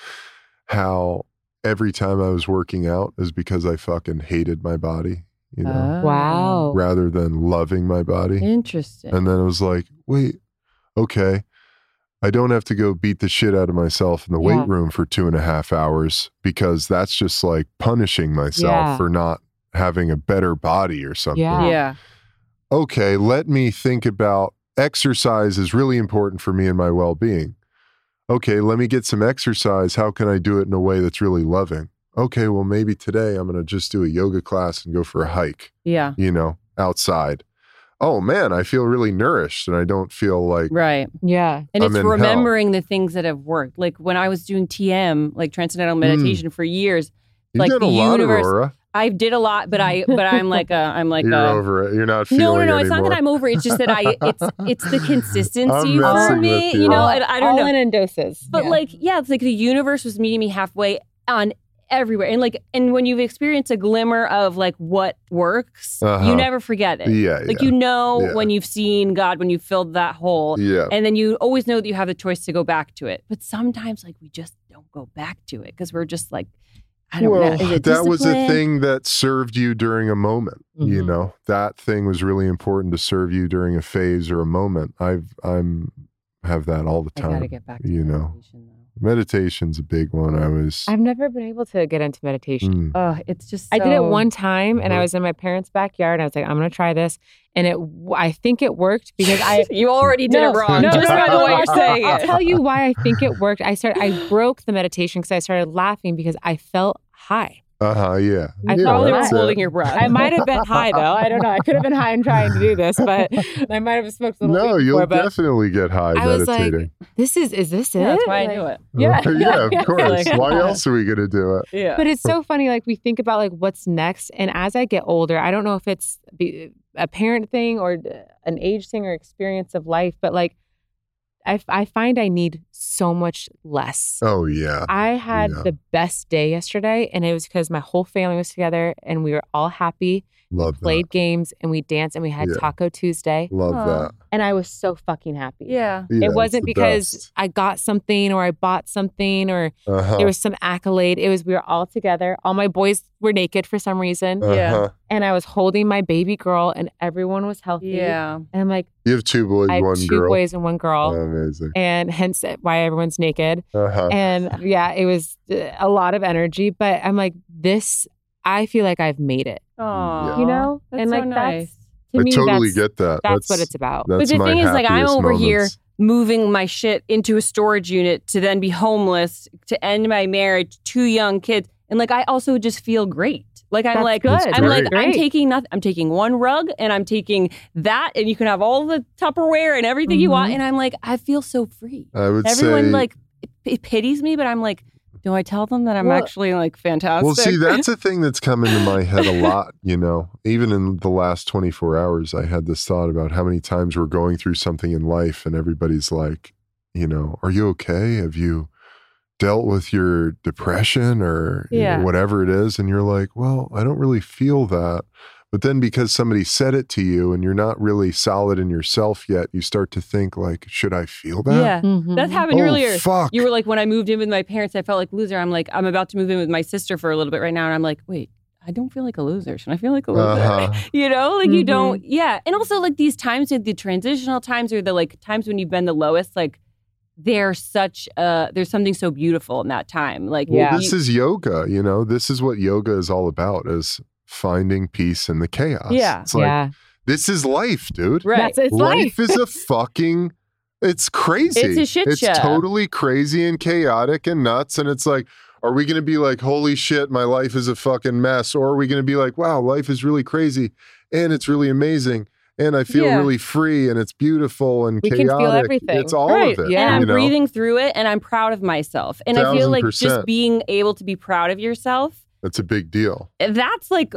how every time I was working out is because I fucking hated my body, you know, Oh. Wow. rather than loving my body. Interesting. And then it was like, wait, okay. I don't have to go beat the shit out of myself in the Yeah. weight room for two and a half hours because that's just like punishing myself Yeah. for not having a better body or something. Yeah. yeah. Okay, let me think about exercise is really important for me and my well being. Okay, let me get some exercise. How can I do it in a way that's really loving? Okay, well, maybe today I'm going to just do a yoga class and go for a hike Yeah. you know, outside. Oh man, I feel really nourished and I don't feel like Right. Yeah. And I'm it's in hell. remembering the things that have worked. Like when I was doing TM, like transcendental hmm. meditation for years, you've like done the a lot, universe. Aurora. I did a lot, but I but I'm like a I'm like You're a, over it. You're not feeling no, no, no. It's not that I'm over. it. It's just that I it's it's the consistency for me. You you. know, and I don't all know. in in doses. But Yeah. like, yeah, it's like the universe was meeting me halfway on everywhere. And like, and when you've experienced a glimmer of like what works, Uh-huh. you never forget it. Yeah, Like yeah. you know Yeah. when you've seen God, when you've filled that hole. Yeah. And then you always know that you have the choice to go back to it. But sometimes like we just don't go back to it because we're just like, I don't well, know. Is it that was a thing that served you during a moment. You Mhm. know, that thing was really important to serve you during a phase or a moment. I've I'm have that all the time. gotta get back to you know, meditation's a big one. I was. I've never been able to get into meditation. Mm. Oh, it's just I did it one time, and I Uh-huh. was in my parents' backyard. And I was like, I'm gonna try this, and it. I think it worked because I. You already did No, it wrong, no, just no, by the way you're I'll- saying I'll it. tell you why I think it worked. I started. I broke the meditation because I started laughing because I felt high. Uh huh. Yeah. I yeah, probably that's was holding your breath. I might have been high though. I don't know. I could have been high and trying to do this, but I might have smoked a little. No, weed you'll before, definitely get high I was like, this is is this it? Yeah, that's why I knew it. Yeah, yeah, of course. Like- Why else are we gonna do it? Yeah. But it's so funny, like we think about like what's next, and as I get older, I don't know if it's a parent thing or an age thing or experience of life, but like I, f- I find I need so much less. Oh yeah. I had Yeah. the best day yesterday, and it was because my whole family was together and we were all happy. Love played games and we danced and we had Yeah. Taco Tuesday. Love that. And I was so fucking happy. Yeah. Yeah, it wasn't because best. I got something or I bought something or Uh-huh. there was some accolade. It was we were all together. All my boys were naked for some reason. Uh-huh. And I was holding my baby girl and everyone was healthy. Yeah. And I'm like, You have two boys, I have one two girl. boys and one girl. Amazing. And hence why everyone's naked. Uh-huh. And yeah, it was uh, a lot of energy, but I'm like, this, I feel like I've made it. Oh, You know? that's and so like nice. that's to I me totally that's, get that. That's, what it's about. that's but the thing is, like, I'm happiest over here moving my shit into a storage unit to then be homeless, to end my marriage, two young kids, and like I also just feel great. Like I'm That's like, good. I'm like, That's I'm taking nothing. I'm taking one rug, and I'm taking that, and you can have all the Tupperware and everything you want, Mhm. and I'm like, I feel so free. I would Everyone say like it, it pities me, but I'm like, do I tell them that I'm Well- actually like fantastic? Well, see, that's a thing that's come into my head a lot, you know. Even in the last 24 hours, I had this thought about how many times we're going through something in life and everybody's like, you know, are you okay? Have you dealt with your depression or you know, whatever it is? And you're like, well, I don't really feel that. But then because somebody said it to you and you're not really solid in yourself yet, you start to think like, should I feel that? Yeah, Mhm. that happened Oh, earlier. fuck. You were like, when I moved in with my parents, I felt like loser. I'm like, I'm about to move in with my sister for a little bit right now, and I'm like, wait, I don't feel like a loser. Should I feel like a loser? Uh-huh. You know, like you Mhm. don't. Yeah, and also like these times, the transitional times, or the like times when you've been the lowest, like they're such. uh There's something so beautiful in that time. Like, Well, Yeah. this is yoga, you know, this is what yoga is all about is finding peace in the chaos. Yeah. It's like, yeah. this is life, dude. right. That's it's life life. is a fucking, it's crazy. It's a shit It's show. totally crazy and chaotic and nuts. And it's like, are we going to be like, holy shit, my life is a fucking mess? Or are we going to be like, wow, life is really crazy and it's really amazing. And I feel Yeah. really free and it's beautiful and We can chaotic. feel everything. It's all right. of it. Yeah. And I'm know? breathing through it, and I'm proud of myself. And I feel like percent. just being able to be proud of yourself That's a big deal. that's like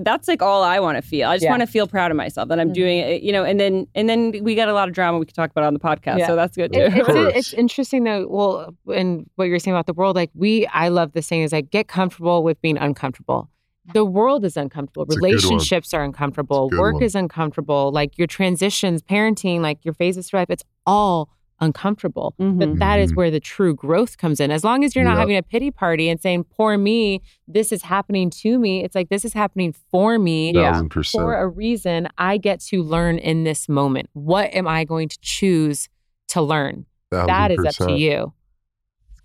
that's like all I want to feel. I just Yeah. want to feel proud of myself that I'm Mhm. doing it, you know. And then and then we got a lot of drama we could talk about on the podcast, Yeah. so that's good too. It- it's, course. it's interesting though. Well, and what you're saying about the world, like we, I love this saying is like get comfortable with being uncomfortable. The world is uncomfortable. It's a good one. Relationships are uncomfortable. It's a good Work one. is uncomfortable. Like your transitions, parenting, like your phases through life, it's all uncomfortable. Mhm. But that is Mhm. where the true growth comes in. As long as you're not Yep. having a pity party and saying, "Poor me, this is happening to me." It's like this is happening for me percent. for a reason. I get to learn in this moment. What am I going to choose to learn? That is up to you.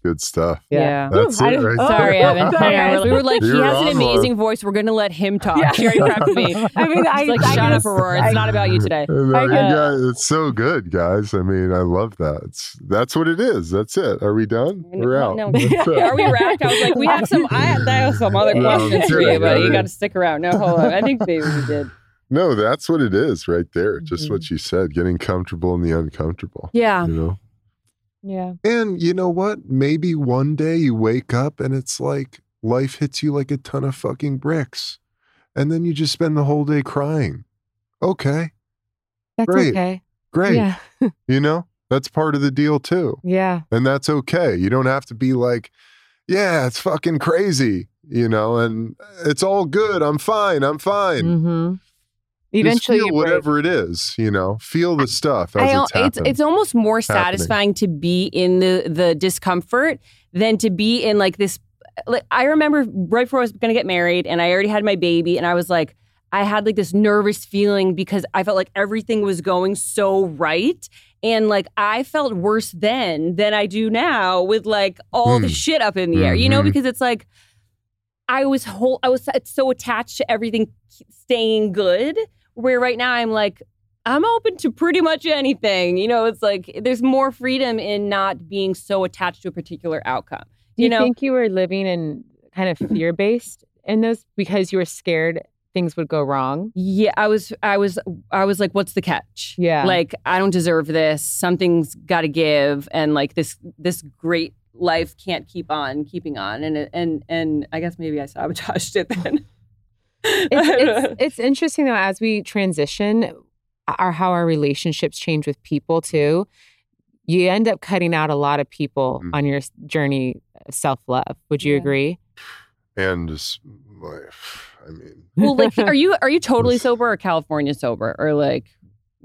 Good stuff. Yeah. That's I it right oh. Sorry, Eben. Sorry, Yeah, we were like, he You're has an on, amazing voice. We're gonna let him talk. Yeah. She already prepped me. I mean, I- like, I shut can up, just- Aurora. It's I- not about you today. And, I uh, could- guys, it's so good, guys. I mean, I love that. It's that's what it is. That's it. Are we done? We're out. No, That's. Are we wrapped? I was like, we have some. I I have some other No, I'm questions for you, but I you got to stick around. No, hold on. I think maybe we did. No, that's what it is right there. Just Mm-hmm. what you said, getting comfortable in the uncomfortable. Yeah. You know? Yeah. And you know what? Maybe one day you wake up and it's like life hits you like a ton of fucking bricks. And then you just spend the whole day crying. Okay. That's Great. okay. Great. Yeah. You know, that's part of the deal too. Yeah. And that's okay. You don't have to be like, yeah, it's fucking crazy, you know, and it's all good. I'm fine. I'm fine. Mm-hmm. Just Eventually, feel you break. whatever it is, you know, feel the stuff as I, it's it's it's almost more satisfying to be in the the discomfort than to be in like this. Like I remember right before I was going to get married, and I already had my baby, and I was like, I had like this nervous feeling because I felt like everything was going so right. And like I felt worse then than I do now with like all the Hmm. shit up in the air, you know, Mhm. because it's like I was whole, I was so attached to everything staying good. Where right now I'm like, I'm open to pretty much anything. You know, it's like there's more freedom in not being so attached to a particular outcome. Do you, know, think you were living in kind of fear based in those because you were scared things would go wrong? Yeah, I was I was I was like, what's the catch? Yeah. Like, I don't deserve this. Something's gotta give. And like this this great life can't keep on keeping on. And and and I guess maybe I sabotaged it then. It's, it's, it's interesting though, as we transition, our how our relationships change with people too. You end up cutting out a lot of people mm. on your journey of self love. Would you agree? and just like, I mean, well, like are you are you totally sober or California sober? Or like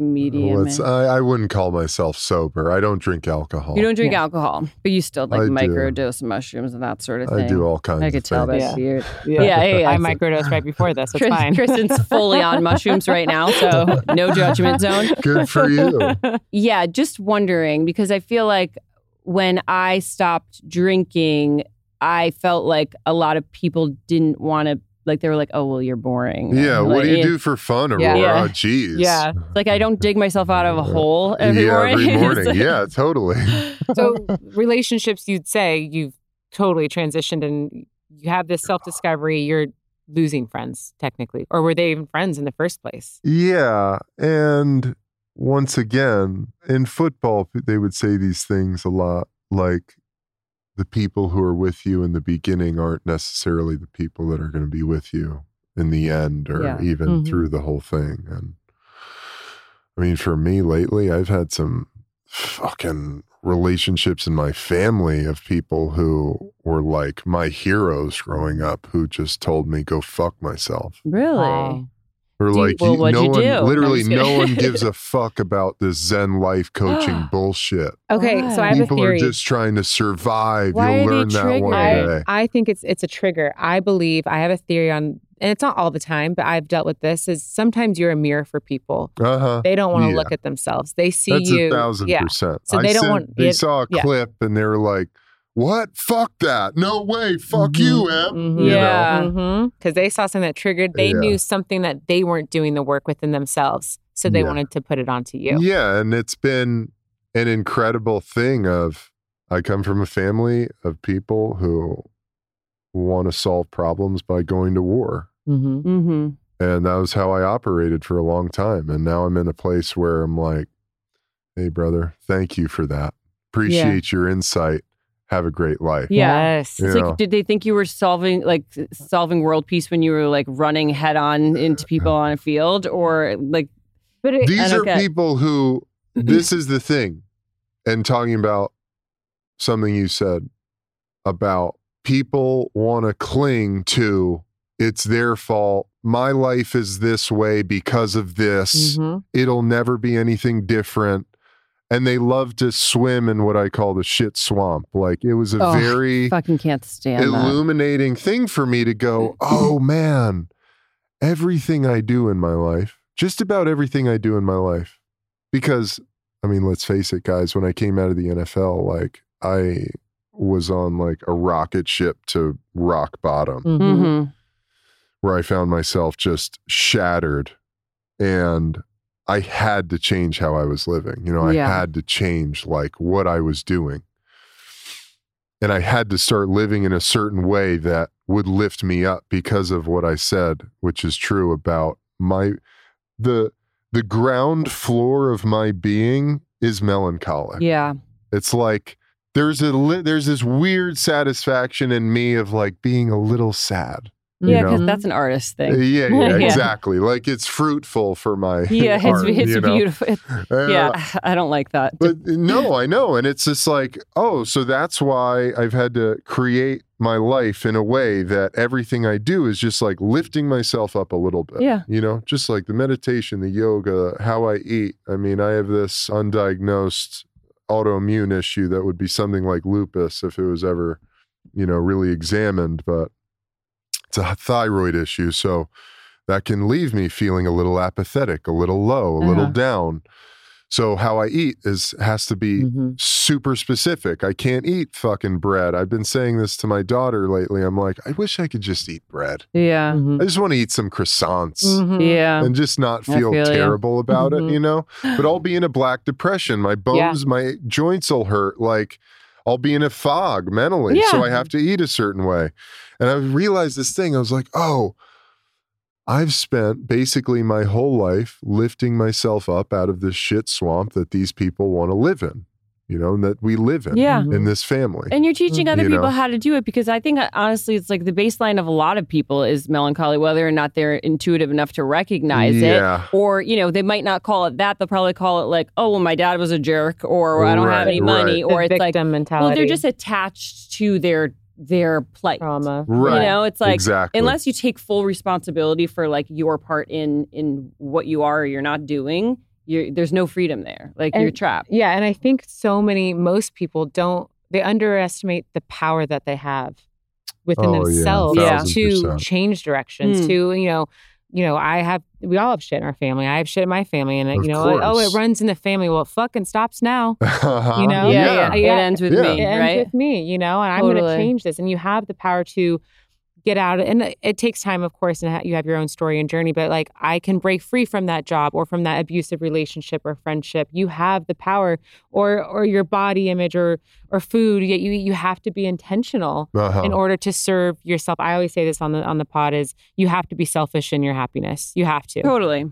medium? well, it's. I, I wouldn't call myself sober. I don't drink alcohol. you don't drink alcohol, but you still like I do. microdose mushrooms and that sort of thing. I do all kinds I of could tell things. that. Yeah. Yeah. Yeah, yeah, yeah. I microdosed right before this. It's Tris- fine. Tristan's fully on mushrooms right now, so no judgment zone. Good for you. Yeah, just wondering because I feel like when I stopped drinking, I felt like a lot of people didn't want to. Like they were like, "Oh, well, you're boring." Yeah, what do you do for fun, Yeah. Aurora? Yeah. Oh, jeez. Yeah, like I don't dig myself out of a hole every yeah, morning. every morning. yeah, totally. so relationships you'd say you've totally transitioned and you have this self-discovery you're losing friends technically or were they even friends in the first place Yeah, and once again, in football, they would say these things a lot, like the people who are with you in the beginning aren't necessarily the people that are going to be with you in the end, or Yeah. even Mhm. through the whole thing. And I mean, for me lately, I've had some fucking relationships in my family of people who were like my heroes growing up who just told me go fuck myself Really? Or Do like well, you- what'd no you one do? Literally just no one gives a fuck about this zen life coaching bullshit okay so i have people a theory are just trying to survive Why you'll are they learn that one day I, I think it's it's a trigger. I believe I have a theory on, and it's not all the time, but I've dealt with this. Is sometimes you're a mirror for people. uh-huh They don't want to Yeah. look at themselves. They see that's you. a thousand yeah. percent So I they don't sent- want. they it- saw a yeah. clip and they were like what fuck that no way fuck you em Mhm. You know? Yeah. Because they saw something that triggered. They Yeah. knew something that they weren't doing the work within themselves. So they Yeah. wanted to put it onto you. Yeah, and it's been an incredible thing of I come from a family of people who want to solve problems by going to war. Mm-hmm. Mm-hmm. And that was how I operated for a long time. And now I'm in a place where I'm like, hey, brother, thank you for that. Appreciate your insight. Have a great life. Yeah. Yes. You It's like, did they think you were solving like solving world peace when you were like running head on into people on a field, or like? But I These are get- people who, this is the thing, and talking about something you said about people want to cling to it's their fault. My life is this way because of this. Mhm. It'll never be anything different. And they love to swim in what I call the shit swamp. Like it was a Oh, very fucking can't stand that. illuminating thing for me to go, oh man, everything I do in my life, just about everything I do in my life. Because, I mean, let's face it, guys, when I came out of the NFL, like I was on like a rocket ship to rock bottom Mm-hmm. where I found myself just shattered and I had to change how I was living. You know, I Yeah. had to change like what I was doing. And I had to start living in a certain way that would lift me up because of what I said, which is true about my the the ground floor of my being is melancholic. Yeah. It's like there's a li- there's this weird satisfaction in me of like being a little sad. Yeah, because that's an artist Uh, thing. yeah, yeah, exactly. Like it's fruitful for my Yeah, it's, art, it's you know? beautiful. Uh, yeah, I don't like that. But no, I know. And it's just like, oh, so that's why I've had to create my life in a way that everything I do is just like lifting myself up a little bit. Yeah. You know, just like the meditation, the yoga, how I eat. I mean, I have this undiagnosed autoimmune issue that would be something like lupus if it was ever, you know, really examined, but it's a thyroid issue. So that can leave me feeling a little apathetic, a little low, a little Uh-huh. down. So how I eat is has to be Mm-hmm. super specific. I can't eat fucking bread. I've been saying this to my daughter lately. I'm like, I wish I could just eat bread. Yeah. I just want to eat some croissants Mm-hmm. Yeah. and just not feel, feel ya. terrible about Mhm. it, you know? But I'll be in a black depression. My bones, my joints will hurt. Like I'll be in a fog mentally. So I have to eat a certain way. And I realized this thing. I was like, oh, I've spent basically my whole life lifting myself up out of this shit swamp that these people want to live in, you know, and that we live in Yeah. in this family. And you're teaching other You people know? how to do it because I think uh, honestly, it's like the baseline of a lot of people is melancholy, whether or not they're intuitive enough to recognize Yeah. it, or you know, they might not call it that. They'll probably call it like, "Oh, well, my dad was a jerk," or "I don't have any money," right. or The it's like, victim well, they're just attached to their their plight. trauma. Right. You know, it's like Exactly. unless you take full responsibility for like your part in in what you are or you're not doing, you're, there's no freedom there. Like you're trapped. Yeah, and I think so many most people don't they underestimate the power that they have within Oh, themselves thousand to percent. change directions. Mm. To you know, you know, I have we all have shit in our family. I have shit in my family, and Of you know, like, oh, it runs in the family. Well, it fucking stops now. You know, Yeah, yeah. Yeah. It ends with Yeah. me, it ends with me, you know, and I'm going to change this. And you have the power to get out. And it- it takes time, of course, and you have your own story and journey. But like, I can break free from that job or from that abusive relationship or friendship. You have the power, or or your body image or or food. Yet you you have to be intentional Uh-huh. in order to serve yourself. I always say this on the on the pod: is you have to be selfish in your happiness. You have to. Totally.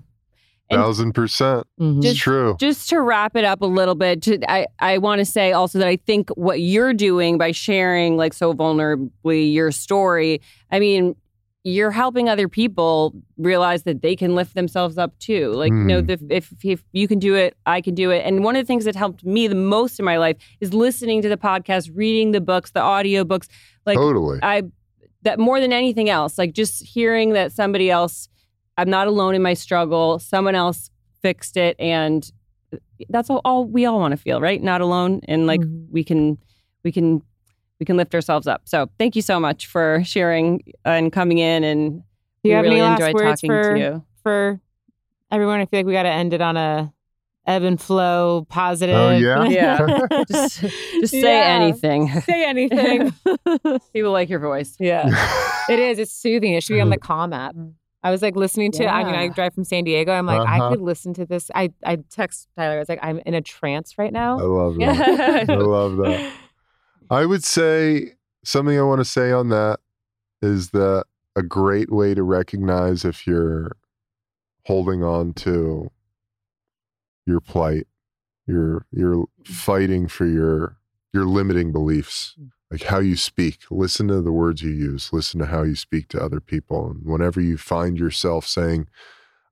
And- Thousand percent. It's Just- true. Just to wrap it up a little bit, to, I, I want to say also that I think what you're doing by sharing like so vulnerably your story, I mean, you're helping other people realize that they can lift themselves up too. Like, you know, Mm. if, if if you can do it, I can do it. And one of the things that helped me the most in my life is listening to the podcast, reading the books, the audio books. Like, totally. I that more than anything else, like just hearing that somebody else, I'm not alone in my struggle. Someone else fixed it, and that's all, all we all want to feel, right? Not alone, and like Mhm. we can, we can, we can lift ourselves up. So thank you so much for sharing and coming in, and Do we you have really any last enjoyed words talking for to you. for everyone? I feel like we got to end it on a ebb and flow, positive. Oh, yeah? Yeah. Just, just say Yeah. anything. Say anything. People like your voice. yeah, it is. It's soothing. It should be on the Calm app. I was like listening to. I mean, I drive from San Diego. I'm like, Uh-huh. I could listen to this. I I text Tyler. I was like, I'm in a trance right now. I love that. I love that. I would say something I want to say on that is that a great way to recognize if you're holding on to your plight, you're you're fighting for your your limiting beliefs, like how you speak. Listen to the words you use. Listen to how you speak to other people. And whenever you find yourself saying,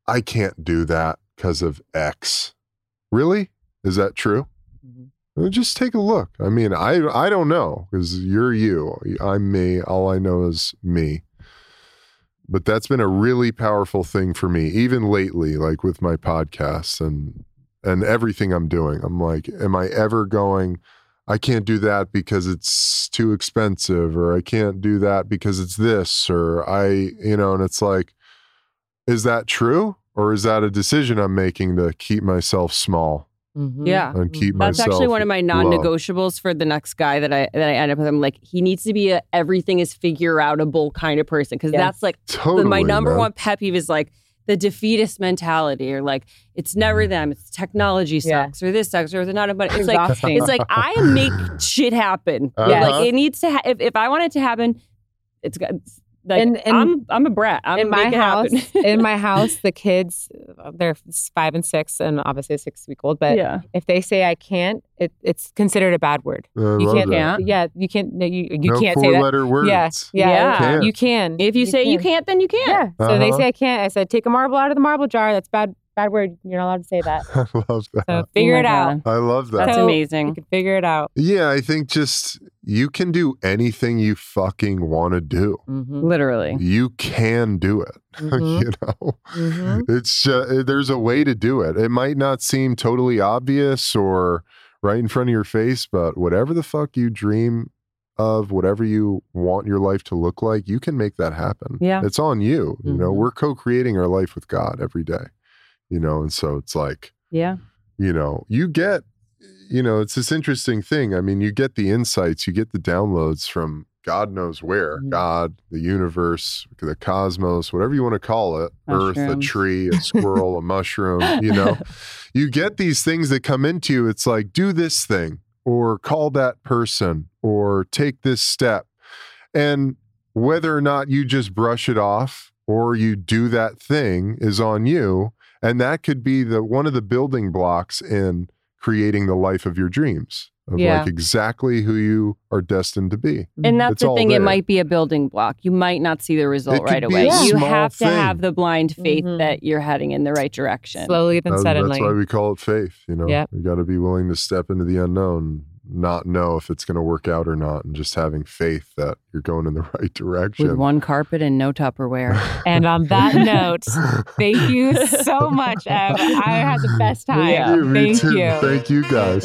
"I can't do that because of X," really, is that true? Well, just take a look. I mean, I I don't know because you're you. I'm me. All I know is me. But that's been a really powerful thing for me, even lately, like with my podcasts and and everything I'm doing. I'm like, am I ever going? I can't do that because it's too expensive, or I can't do that because it's this, or I, you know, and it's like, is that true, or is that a decision I'm making to keep myself small Mhm. Yeah. and keep That's myself? That's actually one of my non-negotiables for the next guy that I that I end up with. I'm like, he needs to be a everything is figure outable kind of person because Yes. that's like Totally, my number man. one pet peeve is like the defeatist mentality or like it's never them, it's technology Yeah. sucks or this sucks or the not but it's like it's like I make shit happen. Uh-huh. Like it needs to ha- if if I want it to happen, it's got Like And- and I'm I'm a brat. I'm in my house, in my house, the kids, uh, they're five and six, and obviously a six week old. But Yeah. if they say I can't, it, it's considered a bad word. I you can't. that. Yeah, you can't. No, you you No can't say that. four-letter words. Yeah, yeah, Yeah. Can't. you can. if you, say you can't, then you can't. Yeah. So they Uh-huh. say I can't. I said take a marble out of the marble jar. That's bad. Bad word. You're not allowed to say that. I love that. So figure Oh my it out. I love that. That's So amazing. You can figure it out. Yeah, I think just you can do anything you fucking want to do. Mm-hmm. Literally. You can do it. Mhm. you know, Mhm. it's uh, there's a way to do it. It might not seem totally obvious or right in front of your face, but whatever the fuck you dream of, whatever you want your life to look like, you can make that happen. Yeah. it's on you. You know, Mhm. we're co-creating our life with God every day. You know, and so it's like Yeah. you know, you get, you know, it's this interesting thing. I mean, you get the insights, you get the downloads from God knows where, Mhm. God, the universe, the cosmos, whatever you want to call it, Earth, a tree, a squirrel, a mushroom, you know, you get these things that come into you. It's like, do this thing or call that person or take this step. And whether or not you just brush it off or you do that thing is on you and that could be the one of the building blocks in creating the life of your dreams of Yeah. like exactly who you are destined to be And that's It's the all thing, it might be a building block. You might not see the result right away. a You small have to thing. have the blind faith Mhm. that you're heading in the right direction. Slowly then That- suddenly. that's why we call it faith you know Yep. you got to be willing to step into the unknown not know if it's going to work out or not and just having faith that you're going in the right direction With one carpet and no Tupperware. And on that note, thank you so much, Eb. I had the best time. Yeah. Yeah, Thank you. thank you guys